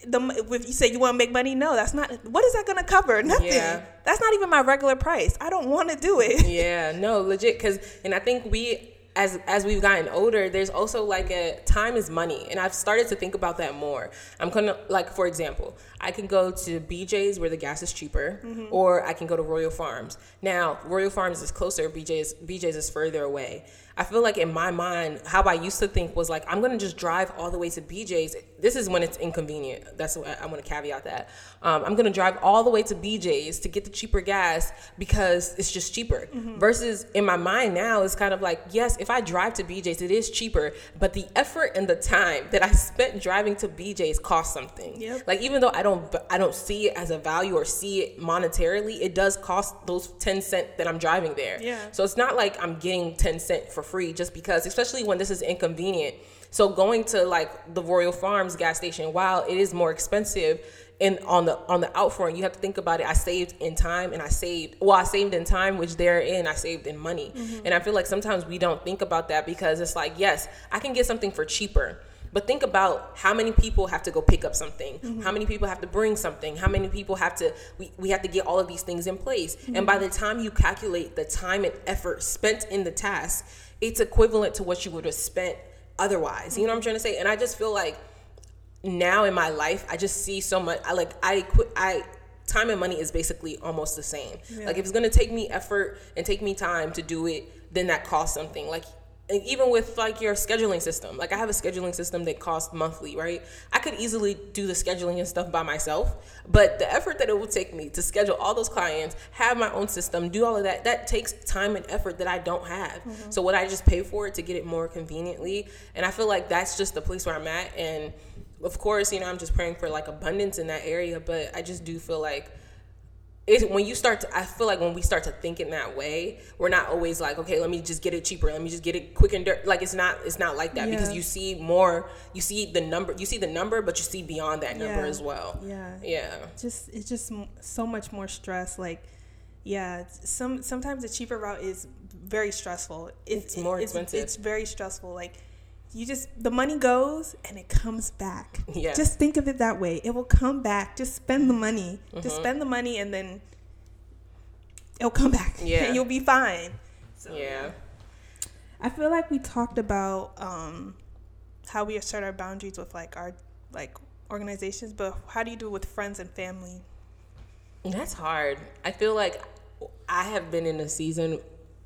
the if you say you want to make money no that's not what is that going to cover nothing. Yeah. that's not even my regular price. I don't want to do it. [laughs] Yeah no legit because and i think we as as we've gotten older there's also like a time is money and i've started to think about that more. I'm gonna like for example i can go to bj's where the gas is cheaper mm-hmm. or i can go to royal farms. Now royal farms is closer bj's bj's is further away. I feel like in my mind, how I used to think was like, I'm gonna just drive all the way to BJ's. This is when it's inconvenient. That's what I want to caveat that. Um, I'm gonna drive all the way to BJ's to get the cheaper gas because it's just cheaper. Versus in my mind now, it's kind of like, yes, if I drive to BJ's, it is cheaper, but the effort and the time that I spent driving to BJ's cost something. Yep. Like even though I don't, I don't see it as a value or see it monetarily, it does cost those ten cent that I'm driving there. Yeah. So it's not like I'm getting 10 cent for free just because, especially when this is inconvenient. So going to like the Royal Farms gas station, while it is more expensive, and on the on the outfront, you have to think about it. I saved in time and I saved well, I saved in time, which therein I saved in money. Mm-hmm. And I feel like sometimes we don't think about that because it's like, yes, I can get something for cheaper. But think about how many people have to go pick up something, mm-hmm. how many people have to bring something, how many people have to, we, we have to get all of these things in place. And by mm-hmm. the time you calculate the time and effort spent in the task, it's equivalent to what you would have spent otherwise. You know what I'm trying to say? And I just feel like now in my life, I just see so much. I like, I quit, I, time and money is basically almost the same. Like if it's gonna take me effort and take me time to do it, then that costs something. Like even with like your scheduling system like i have a scheduling system that costs monthly right i could easily do the scheduling and stuff by myself but the effort that it would take me to schedule all those clients have my own system do all of that that takes time and effort that i don't have mm-hmm. so would i just pay for it to get it more conveniently and i feel like that's just the place where i'm at and of course you know i'm just praying for like abundance in that area but i just do feel like it's when you start to i feel like when we start to think in that way we're not always like okay let me just get it cheaper let me just get it quick and dirt like it's not it's not like that yeah. because you see more you see the number you see the number but you see beyond that number yeah. as well. Yeah. Yeah. Just it's just so much more stress like yeah some sometimes the cheaper route is very stressful. It's, it's more expensive it's, it's very stressful like you just the money goes and it comes back. Yeah. Just think of it that way. It will come back. Just spend the money. Mm-hmm. Just spend the money and then it'll come back. [laughs] Yeah. And you'll be fine. So, yeah. I feel like we talked about um, how we assert our boundaries with like our like organizations, but how do you do it with friends and family? That's hard. I feel like I have been in a season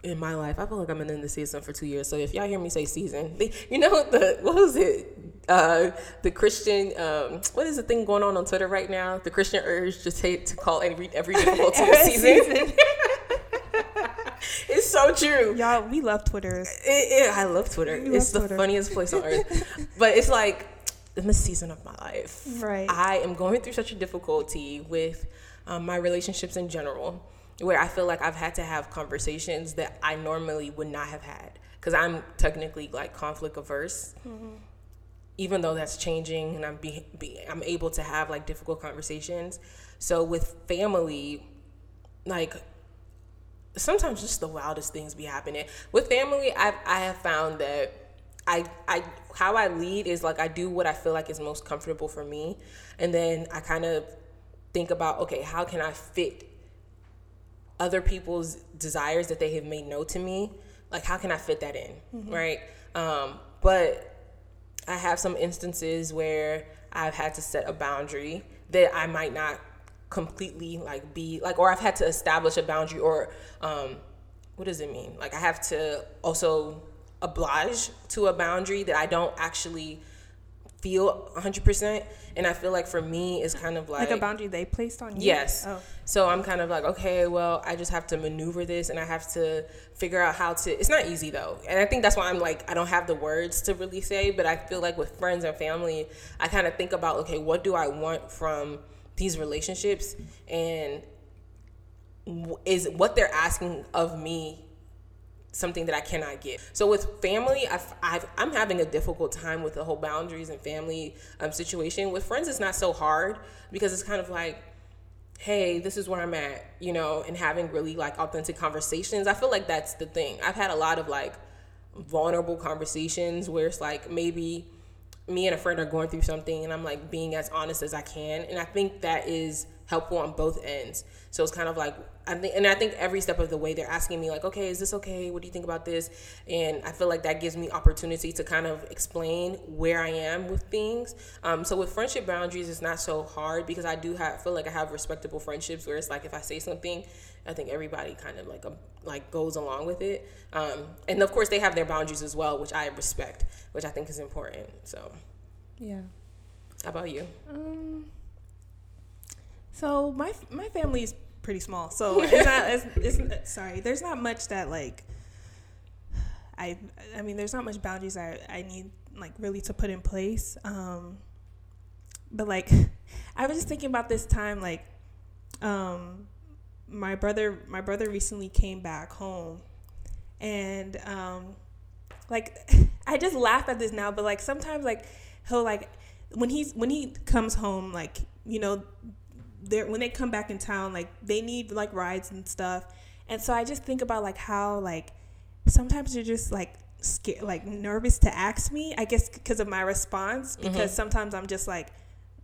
in my life. I feel like I'm in the season for two years. So if y'all hear me say season, you know the what was it? Uh, the Christian um, what is the thing going on on Twitter right now? The Christian urge to take to call every every [laughs] difficulty a season. [laughs] it's so true. Y'all, we love Twitter. It, it, I love Twitter. We it's love the Twitter. funniest place on earth. [laughs] but it's like in the season of my life. Right. I am going through such a difficulty with um, my relationships in general where I feel like I've had to have conversations that I normally would not have had because I'm technically like conflict averse. Mm-hmm. Even though that's changing and I'm be, be, I'm able to have like difficult conversations. So with family, like sometimes just the wildest things be happening. With family, I I have found that I I how I lead is like I do what I feel like is most comfortable for me, and then I kind of think about okay, how can I fit other people's desires that they have made known to me like how can i fit that in mm-hmm. right um, but i have some instances where i've had to set a boundary that i might not completely like be like or i've had to establish a boundary or um, what does it mean like i have to also oblige to a boundary that i don't actually feel 100% and i feel like for me it's kind of like like a boundary they placed on you? Yes. Oh. so i'm kind of like okay well i just have to maneuver this and i have to figure out how to it's not easy though. And i think that's why i'm like i don't have the words to really say but i feel like with friends and family i kind of think about okay what do i want from these relationships? And is what they're asking of me something that I cannot get. So with family, I've, I'm having a difficult time with the whole boundaries and family um, situation. With friends, it's not so hard because it's kind of like, hey, this is where I'm at, you know, and having really like authentic conversations. I feel like that's the thing. I've had a lot of like vulnerable conversations where it's like maybe me and a friend are going through something and I'm like being as honest as I can. And I think that is helpful on both ends. So it's kind of like I think, and I think every step of the way they're asking me like, okay, is this okay? What do you think about this? And I feel like that gives me opportunity to kind of explain where I am with things. Um, so with friendship boundaries, it's not so hard because I do have feel like I have respectable friendships where it's like if I say something, I think everybody kind of like um, like goes along with it. Um, and of course, they have their boundaries as well, which I respect, which I think is important. So, yeah. How about you? Um. So my my family is pretty small, so [laughs] it's not. It's, it's, sorry, there's not much that like. I I mean, there's not much boundaries I I need like really to put in place. Um, but like, [laughs] I was just thinking about this time like, um, my brother my brother recently came back home, and um, like [laughs] I just laugh at this now, but like sometimes like he'll like when he's when he comes home like you know they're when they come back in town, like they need like rides and stuff. And so I just think about like how like sometimes you're just like scared, like nervous to ask me. I guess because of my response, because mm-hmm. sometimes I'm just like,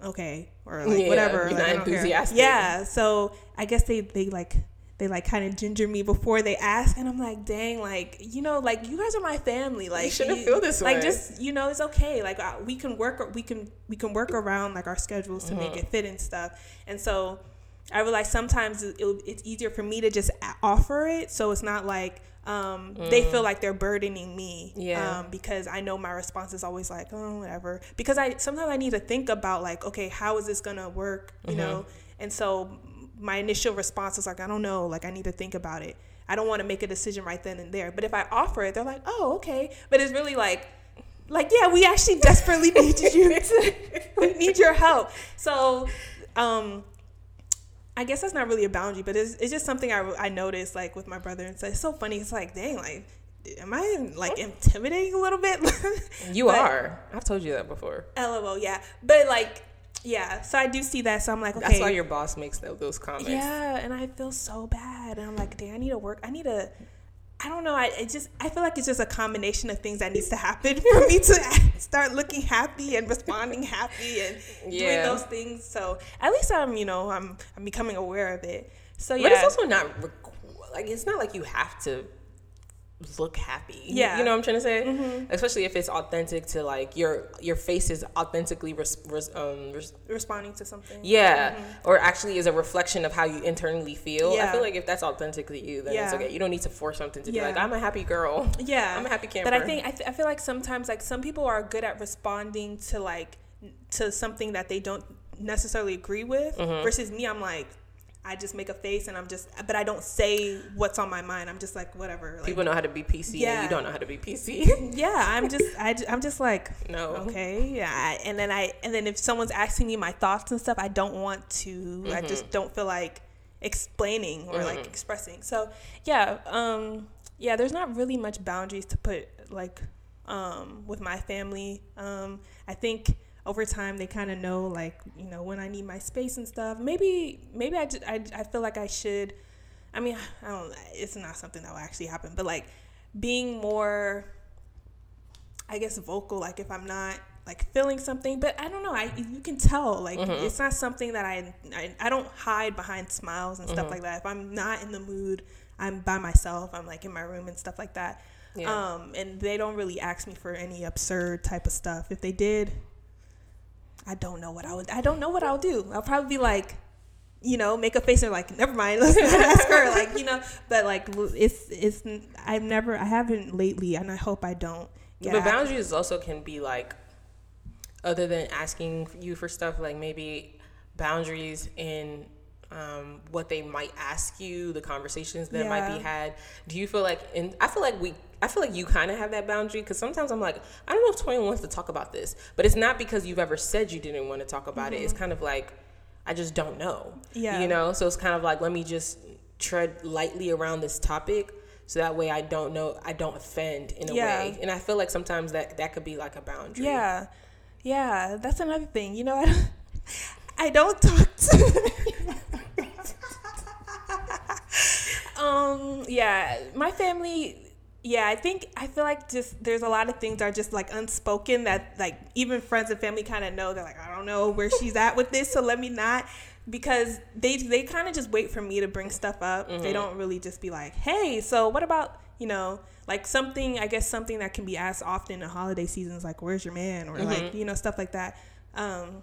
okay, or like yeah, whatever. Like, enthusiastic. Yeah. So I guess they they like they like kind of ginger me before they ask and i'm like dang like you know like you guys are my family like you shouldn't feel this like way. just you know it's okay like uh, we can work we can we can work around like our schedules to mm-hmm. make it fit and stuff and so i realize sometimes it, it's easier for me to just offer it so it's not like um, they feel like they're burdening me. Yeah. Um, because I know my response is always like, oh, whatever. Because I sometimes I need to think about like, okay, how is this gonna work? You know. And so my initial response is like, I don't know. Like I need to think about it. I don't want to make a decision right then and there. But if I offer it, they're like, oh, okay. But it's really like like yeah we actually [laughs] desperately need [laughs] you to we need your help so um i guess that's not really a boundary but it's, it's just something I, I noticed like with my brother and so it's so funny it's like dang like am i like intimidating a little bit [laughs] You But- are. I've told you that before. lol yeah but like yeah so i do see that so i'm like okay That's why your boss makes those comments. yeah and i feel so bad and i'm like dang i need to work i need to I don't know. I it just I feel like it's just a combination of things that needs to happen [laughs] for me to [laughs] start looking happy and responding happy and doing those things. So at least I'm you know I'm I'm becoming aware of it. So yeah, But it's also not like it's not like you have to look happy. Yeah. you know what I'm trying to say. Especially if it's authentic to like your your face is authentically res, res, um res, responding to something. yeah, or actually is a reflection of how you internally feel. I feel like if that's authentically you, then it's okay. You don't need to force something to Yeah. be like I'm a happy girl. Yeah, [laughs] I'm a happy camper. But I think I, th- I feel like sometimes like some people are good at responding to like to something that they don't necessarily agree with. Mm-hmm. Versus me, I'm like. I just make a face and I'm just, but I don't say what's on my mind. I'm just like, whatever. Like, People know how to be PC, and Yeah. you don't know how to be PC. [laughs] yeah i'm just I, am just like No. okay yeah and then i and then if someone's asking me my thoughts and stuff i don't want to i Mm-hmm. just don't feel like explaining or like expressing so yeah um yeah there's not really much boundaries to put like um with my family um i think over time they kind of know like you know when i need my space and stuff maybe maybe i just, I, I feel like i should I mean, [sighs] I don't. It's not something that will actually happen, but like being more, I guess, vocal. Like if I'm not like feeling something, but I don't know. I you can tell. Like it's not something that I, I I don't hide behind smiles and stuff like that. If I'm not in the mood, I'm by myself. I'm like in my room and stuff like that. Yeah. Um, and they don't really ask me for any absurd type of stuff. If they did, I don't know what I would. I don't know what I'll do. I'll probably be like, you know, make a face and like, never mind, [laughs] let's not ask her. Like, you know, but like, it's it's. I've never, I haven't lately, and I hope I don't. get But boundaries also can be like, other than asking you for stuff, like maybe boundaries in um, what they might ask you, the conversations that might be had. Do you feel like, and I feel like we, I feel like you kind of have that boundary because sometimes I'm like, I don't know if Toyin wants to talk about this, but it's not because you've ever said you didn't want to talk about it. It's kind of like, I just don't know. Mm-hmm. Yeah. You know, so it's kind of like, let me just tread lightly around this topic. So that way I don't know, I don't offend in a Yeah. way. And I feel like sometimes that that could be like a boundary. Yeah, yeah, that's another thing. You know, I don't, I don't talk to. [laughs] um. Yeah, my family. Yeah, I think I feel like just there's a lot of things are just like unspoken that like even friends and family kind of know. They're like, I don't know where she's at with this, so let me not. Because they they kind of just wait for me to bring stuff up. They don't really just be like, hey, so what about you know like something I guess something that can be asked often in holiday seasons like where's your man or like you know stuff like that. Um,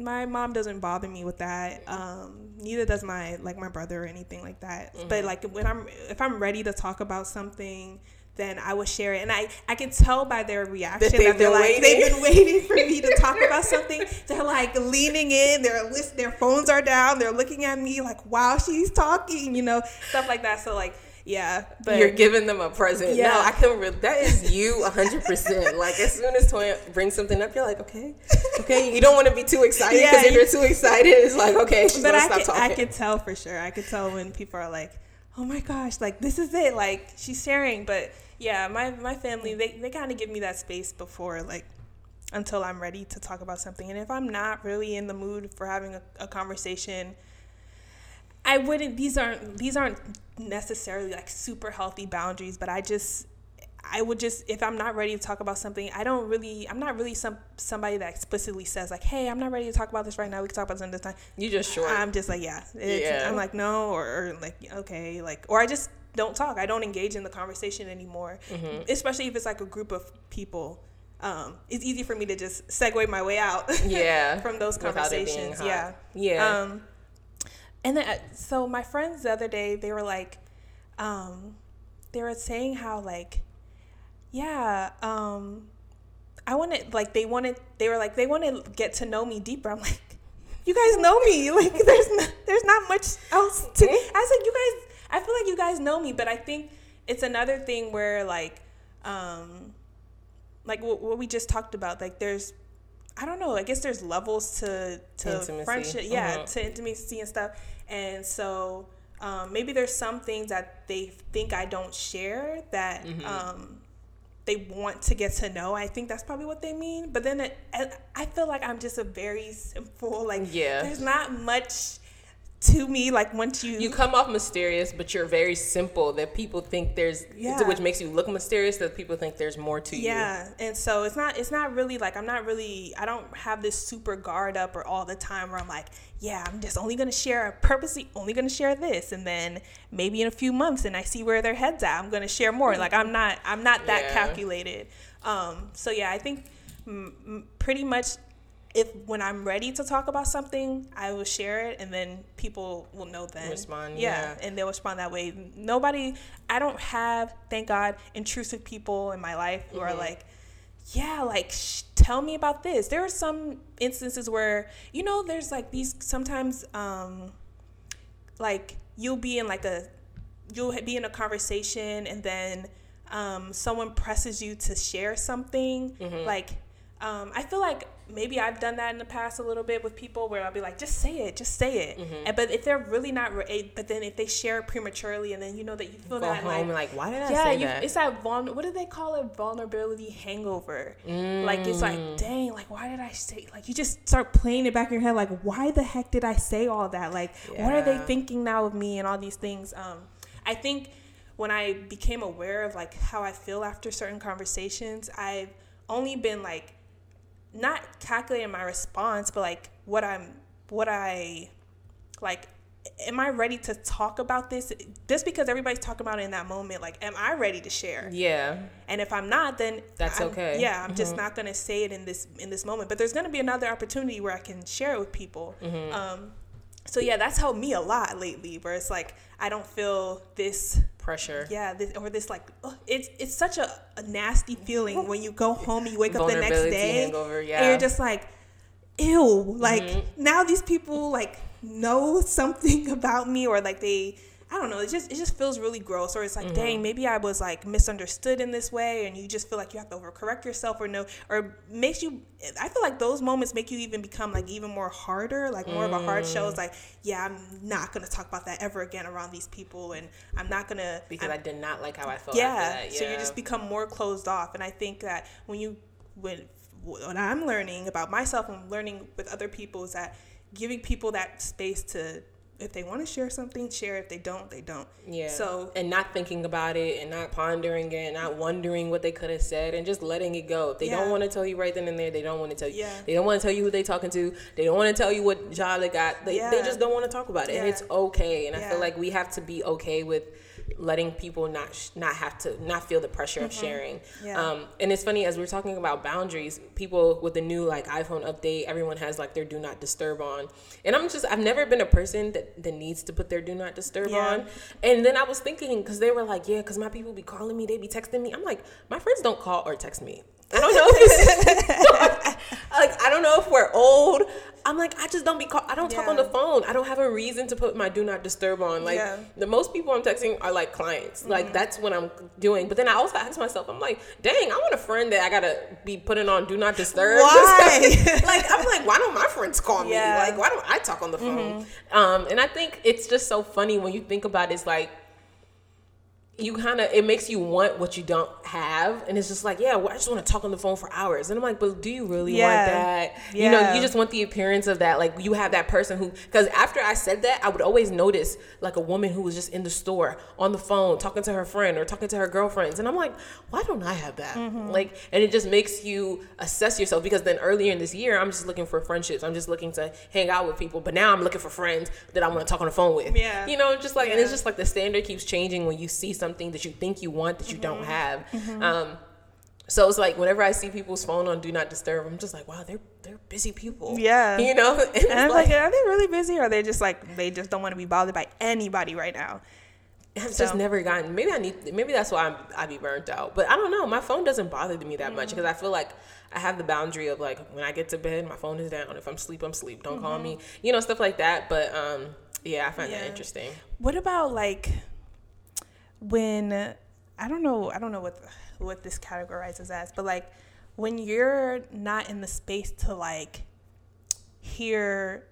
my mom doesn't bother me with that. Um, neither does my like my brother or anything like that. But like when I'm if I'm ready to talk about something, then I will share it, and I I can tell by their reaction that, they've they're been like waiting. they've been waiting for me to talk about something. They're like leaning in. Their list, their phones are down. They're looking at me like, wow, she's talking. You know, stuff like that. So like, yeah, but You're giving them a present. Yeah. No, I can. Re- that is you, hundred percent. [laughs] Like as soon as Toyin brings something up, you're like, okay, [laughs] okay. You don't want to be too excited because Yeah, if you- you're too excited, it's like, okay, [laughs] but I could, talking. I could tell for sure. I could tell when people are like, "Oh my gosh, like this is it." Like she's sharing, but yeah, my my family they they kind of give me that space before like until I'm ready to talk about something. And if I'm not really in the mood for having a, a conversation, I wouldn't. These aren't these aren't necessarily like super healthy boundaries, but I just. I would just if I'm not ready to talk about something, I don't really I'm not really some somebody that explicitly says like, "Hey, I'm not ready to talk about this right now. We can talk about this another time." you just short. I'm just like, yeah. Yeah. I'm like, no, or, or like, okay, like, or I just don't talk. I don't engage in the conversation anymore, Mm-hmm. especially if it's like a group of people. Um, it's easy for me to just segue my way out. yeah, [laughs] from those without it being conversations. Yeah. yeah. Um, and then, uh, so my friends the other day, they were like, um, they were saying how like, yeah, um, I wanted like they wanted they were like they want to get to know me deeper. I'm like, you guys know me. [laughs] Like there's not, there's not much else to. I was like, you guys. I feel like you guys know me, but I think it's another thing where like, um, like what, what we just talked about. Like there's I don't know. I guess there's levels to to Intimacy. friendship, yeah, Mhm. to intimacy and stuff. And so um, maybe there's some things that they think I don't share that Mm-hmm. um, they want to get to know. I think that's probably what they mean. But then it, I- I feel like I'm just a very simple. Like Yeah. there's not much to me. Like once you You come off mysterious, but you're very simple. That people think there's, Yeah. which makes you look mysterious. That people think there's more to you. Yeah, and so it's not it's not really like I'm not really I don't have this super guard up or all the time where I'm like, yeah, I'm just only gonna share purposely only gonna share this, and then maybe in a few months and I see where their heads at, I'm gonna share more. Like I'm not I'm not that Yeah. calculated. Um, so yeah, I think mm, pretty much if when I'm ready to talk about something, I will share it, and then people will know then Respond, Yeah, yeah. and they'll respond that way. Nobody, I don't have, thank God, intrusive people in my life who Mm-hmm. are like, yeah, like sh- tell me about this. There are some instances where you know, there's like these sometimes, um, like you'll be in like a, you'll be in a conversation, and then um, someone presses you to share something, Mm-hmm. like. Um, I feel like maybe I've done that in the past a little bit with people where I'll be like, just say it, just say it. Mm-hmm. And, but if they're really not, re- but then if they share it prematurely, and then you know that you feel Go that home like, like, why did I yeah, say you, that? it's that vulner. What do they call it? Vulnerability hangover. Like it's Mm. like, dang, like why did I say? Like you just start playing it back in your head. Like why the heck did I say all that? Like what are they thinking now of me and all these things? Um, I think when I became aware of like how I feel after certain conversations, I've only been like not calculating my response, but like what I'm, what I like am I ready to talk about this? Just because everybody's talking about it in that moment like am I ready to share? Yeah. and if I'm not then That's I'm- okay. yeah I'm just not gonna say it in this in this moment. But there's gonna be another opportunity where I can share it with people. Um so yeah that's helped me a lot lately where it's like I don't feel this Pressure. yeah this or this like ugh, it's it's such a, a nasty feeling when you go home and you wake up the next day hangover, and you're just like ew like Mm-hmm. now these people like know something [laughs] about me or like they I don't know it just it just feels really gross or it's like Mm-hmm. dang maybe I was like misunderstood in this way and you just feel like you have to overcorrect yourself or no or makes you I feel like those moments make you even become like even more harder like more of a hard show Mm. it's like yeah I'm not gonna talk about that ever again around these people and I'm not gonna Because I'm- I did not like how I felt. yeah, that. so you just become more closed off and i think that when you when what i'm learning about myself and learning with other people is that giving people that space to if they want to share something share if they don't they don't Yeah. so and not thinking about it and not pondering it and not wondering what they could have said and just letting it go. If they Yeah. don't want to tell you right then and there, they don't want to tell you. Yeah. They don't want to tell you who they talking to. They don't want to tell you what job they got. They, they just don't want to talk about it. And it's okay. And I feel like we have to be okay with letting people not sh- not have to not feel the pressure of sharing. Mm-hmm. Yeah. Um, and it's funny as we're talking about boundaries, people with the new like iPhone update, everyone has like their do not disturb on. And I'm just I've never been a person that, that needs to put their do not disturb Yeah. on. And then I was thinking because they were like, yeah, because my people be calling me, they be texting me. I'm like, my friends don't call or text me. I don't know if [laughs] [laughs] like I don't know if we're old. I'm like I just don't be call. I don't talk on the phone. I don't have a reason to put my do not disturb on. Like Yeah. Mm-hmm. the most people I'm texting are like clients. Like that's what I'm doing. But then I also ask myself, I'm like, dang, I want a friend that I gotta be putting on do not disturb. [laughs] Why? [laughs] like I'm like, why don't my friends call me? Yeah. Mm-hmm. Like why don't I talk on the phone? Um, and I think it's just so funny when you think about it, it's like you kind of it makes you want what you don't have and it's just like yeah well, i just want to talk on the phone for hours and i'm like but do you really Yeah. want that you know you just want the appearance of that like you have that person who because after i said that i would always notice like a woman who was just in the store on the phone talking to her friend or talking to her girlfriends and i'm like why don't i have that Mm-hmm. like and it just makes you assess yourself because then earlier in this year i'm just looking for friendships i'm just looking to hang out with people but now i'm looking for friends that i want to talk on the phone with Yeah. you know just like and it's just like the standard keeps changing when you see something that you think you want that you don't have. Um, so it's like whenever I see people's phone on do not disturb, I'm just like, wow, they're they're busy people. Yeah. you know. [laughs] And and i'm like, like, are they really busy or are they just like they just don't want to be bothered by anybody right now I've So- just never gotten. Maybe I need. Maybe that's why I'm, I be burnt out. But I don't know. My phone doesn't bother me that much because I feel like I have the boundary of like when I get to bed, my phone is down. If I'm sleep, I'm sleep. Don't call me. You know stuff like that. But um, yeah, I find that interesting. What about like when I don't know I don't know what what this categorizes as, but like when you're not in the space to like hear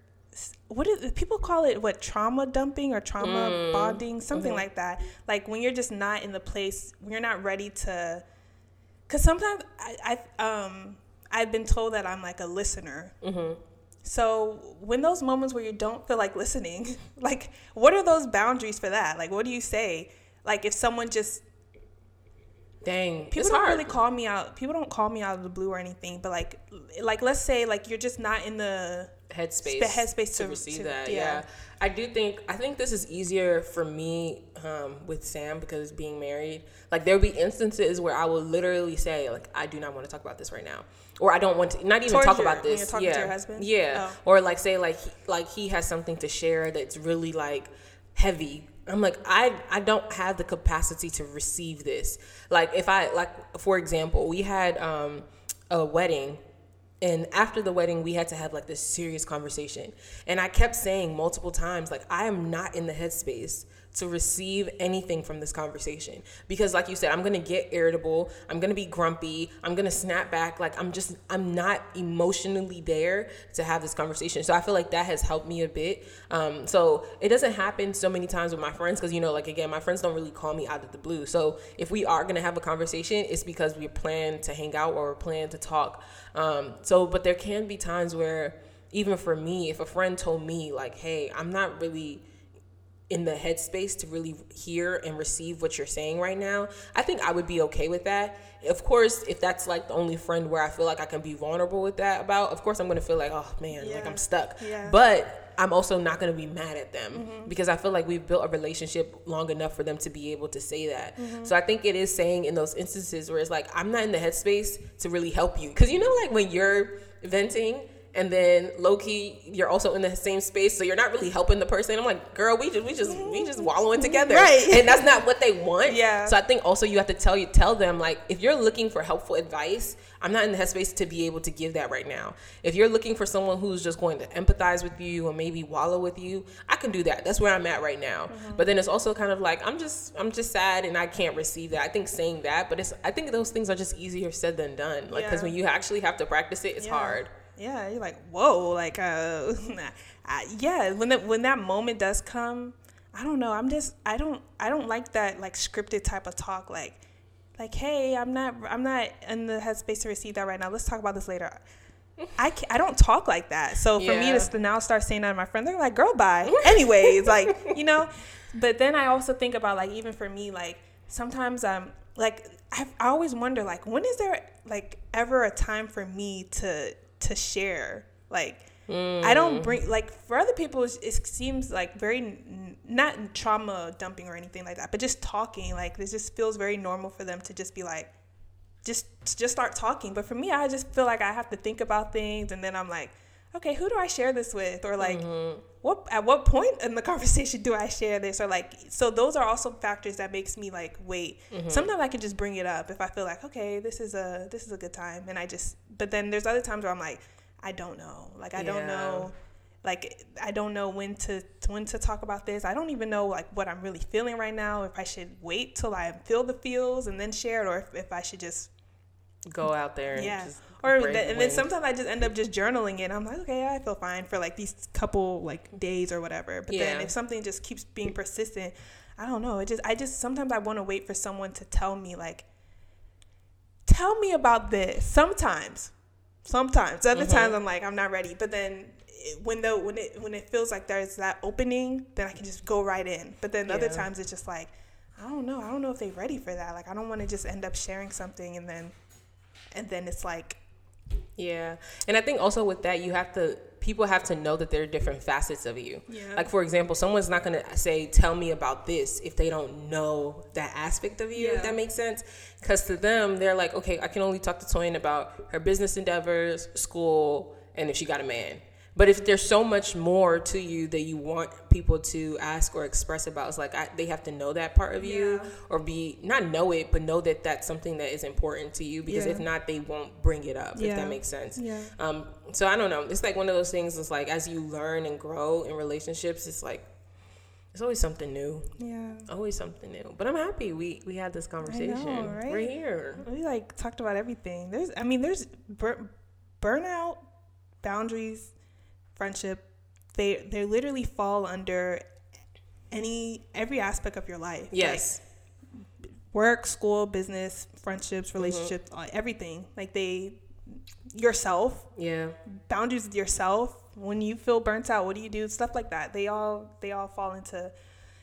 what is people call it what trauma dumping or trauma Mm. bonding something Mhm. like that like when you're just not in the place when you're not ready to because sometimes I, I um i've been told that i'm like a listener hmm so when those moments where you don't feel like listening, [laughs] like what are those boundaries for that? Like what do you say? Like if someone just Dang, people don't hard. really call me out. People don't call me out of the blue or anything. But like like let's say like you're just not in the headspace, Sp- headspace to, to- receive to- that. yeah. Yeah. I do think I think this is easier for me um, with Sam because being married. Like there'll be instances where I will literally say like I do not want to talk about this right now, or I don't want to not even Towards talk your- about this. yeah, to your husband? yeah, Oh. or like say like he, like he has something to share that's really like heavy. I'm like I I don't have the capacity to receive this. Like if I like for example, we had um, a wedding and after the wedding, we had to have like this serious conversation. And I kept saying multiple times, like, I am not in the headspace to receive anything from this conversation. Because, like you said, I'm gonna get irritable. I'm gonna be grumpy. I'm gonna snap back. Like, I'm just, I'm not emotionally there to have this conversation. So I feel like that has helped me a bit. Um, so it doesn't happen so many times with my friends because, you know, like, again, my friends don't really call me out of the blue. So if we are gonna have a conversation, it's because we plan to hang out or plan to talk. Um, so, but there can be times where, even for me, if a friend told me, like, hey, I'm not really in the headspace to really hear and receive what you're saying right now, I think I would be okay with that. Of course, if that's like the only friend where I feel like I can be vulnerable with that about, of course I'm gonna feel like, oh man, like I'm stuck. Yeah. But I'm also not gonna be mad at them mm-hmm. because I feel like we've built a relationship long enough for them to be able to say that. Mm-hmm. So I think it is saying in those instances where it's like I'm not in the headspace to really help you because you know like when you're venting and then low key you're also in the same space so you're not really helping the person. I'm like girl we just we just we just wallowing together. [laughs] Right. and that's not what they want. Yeah. so i think also you have to tell you tell them like if you're looking for helpful advice i'm not in the headspace to be able to give that right now. If you're looking for someone who's just going to empathize with you and maybe wallow with you i can do that. That's where i'm at right now. Mm-hmm. But then it's also kind of like i'm just i'm just sad and i can't receive that. I think saying that but it's i think those things are just easier said than done. Like because Yeah. when you actually have to practice it it's Yeah. hard Yeah, you're like, whoa, like, uh, [laughs] I, yeah. When that when that moment does come, I don't know. I'm just, I don't, I don't like that like scripted type of talk. Like, like, hey, I'm not, I'm not in the headspace to receive that right now. Let's talk about this later. I can't, I don't talk like that. So for me to now start saying that to my friends, they're like, girl, bye. Anyways, like, [laughs] you know. But then I also think about like even for me, like sometimes I'm like I, I always wonder like when is there like ever a time for me to to share like I don't mm. bring like for other people it seems like very n- not trauma dumping or anything like that but just talking like this just feels very normal for them to just be like just just start talking. But for me I just feel like I have to think about things and then I'm like okay who do I share this with? Or like mm-hmm. what at what point in the [laughs] conversation do I share this? Or like so those are also factors that makes me like wait. Mm-hmm. Sometimes I can just bring it up if I feel like okay this is a this is a good time and I just but then there's other times where I'm like I don't know. Like I don't know. Like I don't know when to when to talk about this. I don't even know like what I'm really feeling right now if I should wait till I feel the feels and then share it or if, if I should just go out there and yeah. just or the, and then sometimes i just end up just journaling it. I'm like okay i feel fine for like these couple like days or whatever. But then if something just keeps being persistent i don't know. It just i just sometimes i want to wait for someone to tell me like tell me about this. Sometimes. Sometimes. Other Mm-hmm. times i'm like i'm not ready. But then it- when the when it when it feels like there's that opening then i can just go right in. But then other times it's just like i don't know. I don't know if they're ready for that. Like i don't want to just end up sharing something and then and then it's like Yeah. And I think also with that, you have to, people have to know that there are different facets of you. Yeah. Like, for example, someone's not to say, tell me about this if they don't know that aspect of you, Yeah. if that makes sense. Because to them, they're like, okay, I can only talk to Toyin about her business endeavors, school, and if she got a man. But if there's so much more to you that you want people to ask or express about, it's like I, they have to know that part of you Yeah. or be not know it, but know that that's something that is important to you. Because Yeah. if not, they won't bring it up. If that makes sense. Yeah. Um. So I don't know. It's like one of those things. It's like as you learn and grow in relationships, it's like it's always something new. Yeah. Always something new. But I'm happy we we had this conversation. right? We're here. We like talked about everything. There's, I mean, there's bur- burnout, boundaries, friendship. They they literally fall under any every aspect of your life. Yes. Like work, school, business, friendships, Mm-hmm. relationships, uh, everything. Like they, yourself, yeah. boundaries with yourself. When you feel burnt out, what do you do? Stuff like that. They all they all fall into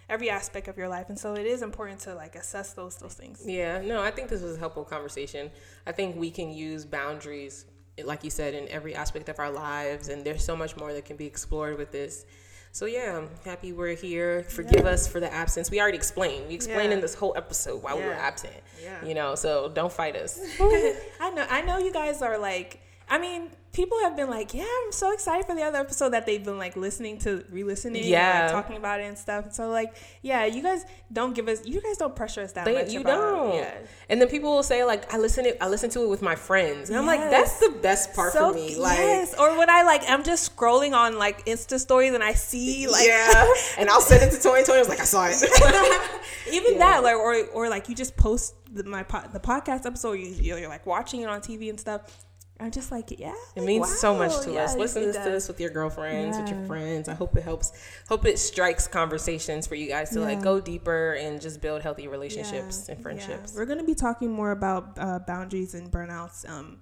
every aspect of your life, and so it is important to like assess those those things. Yeah, no, I think this was a helpful conversation. I think we can use boundaries, like you said, in every aspect of our lives, and there's so much more that can be explored with this. So yeah, I'm happy we're here. Forgive us for the absence. We already explained. We explained Yeah. in this whole episode why we were absent. Yeah. You know, so don't fight us. [laughs] I know. I know you guys are like. I mean, people have been like, "Yeah, I'm so excited for the other episode that they've been like listening to, re-listening, and, Yeah. like, talking about it and stuff." So like, yeah, you guys don't give us, you guys don't pressure us that They, much. you about, don't. Yeah. And then people will say like, I listen it. I listen to it with my friends, and I'm like, that's the best part So for me. Like, yes, or when I like, I'm just scrolling on like Insta stories and I see like, yeah. [laughs] and I'll send it to Toyin. Toyin was like, I saw it. [laughs] even Yeah. that, like, or or like you just post the, my po- the podcast episode, you you're like watching it on TV and stuff. I'm just like, yeah, It like, means so much to yes, us. Listen to this with your girlfriends, with your friends. I hope it helps. Hope it strikes conversations for you guys to like go deeper and just build healthy relationships Yeah, and friendships. yeah. We're going to be talking more about uh, boundaries and burnouts um,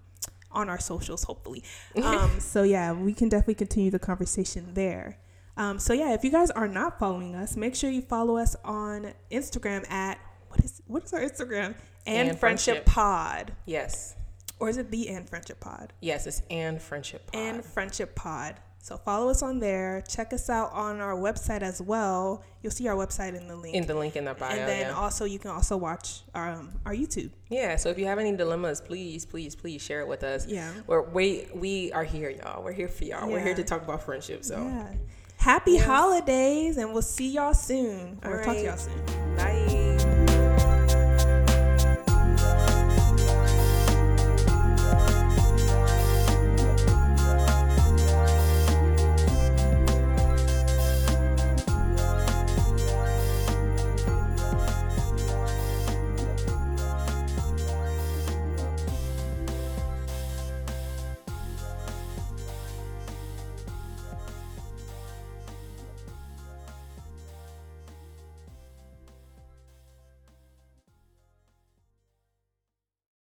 on our socials, hopefully. [laughs] Um, so, yeah, we can definitely continue the conversation there. Um, so, yeah, if you guys are not following us, make sure you follow us on Instagram at what is what is our Instagram? And, And Friendship Friendship. Pod. Yes, Or is it the And Friendship Pod? yes, it's and friendship. Pod. and Friendship Pod. So follow us on there. Check us out on our website as well. You'll see our website in the link. in the link in the bio. and then yeah. also you can also watch our um, our YouTube. yeah. So if you have any dilemmas, please, please, please share it with us. Yeah. We're, we we are here, y'all. We're here for y'all. We're here to talk about friendship. So Yeah. Happy Yeah. holidays, and we'll see y'all soon. Or All talk to y'all soon.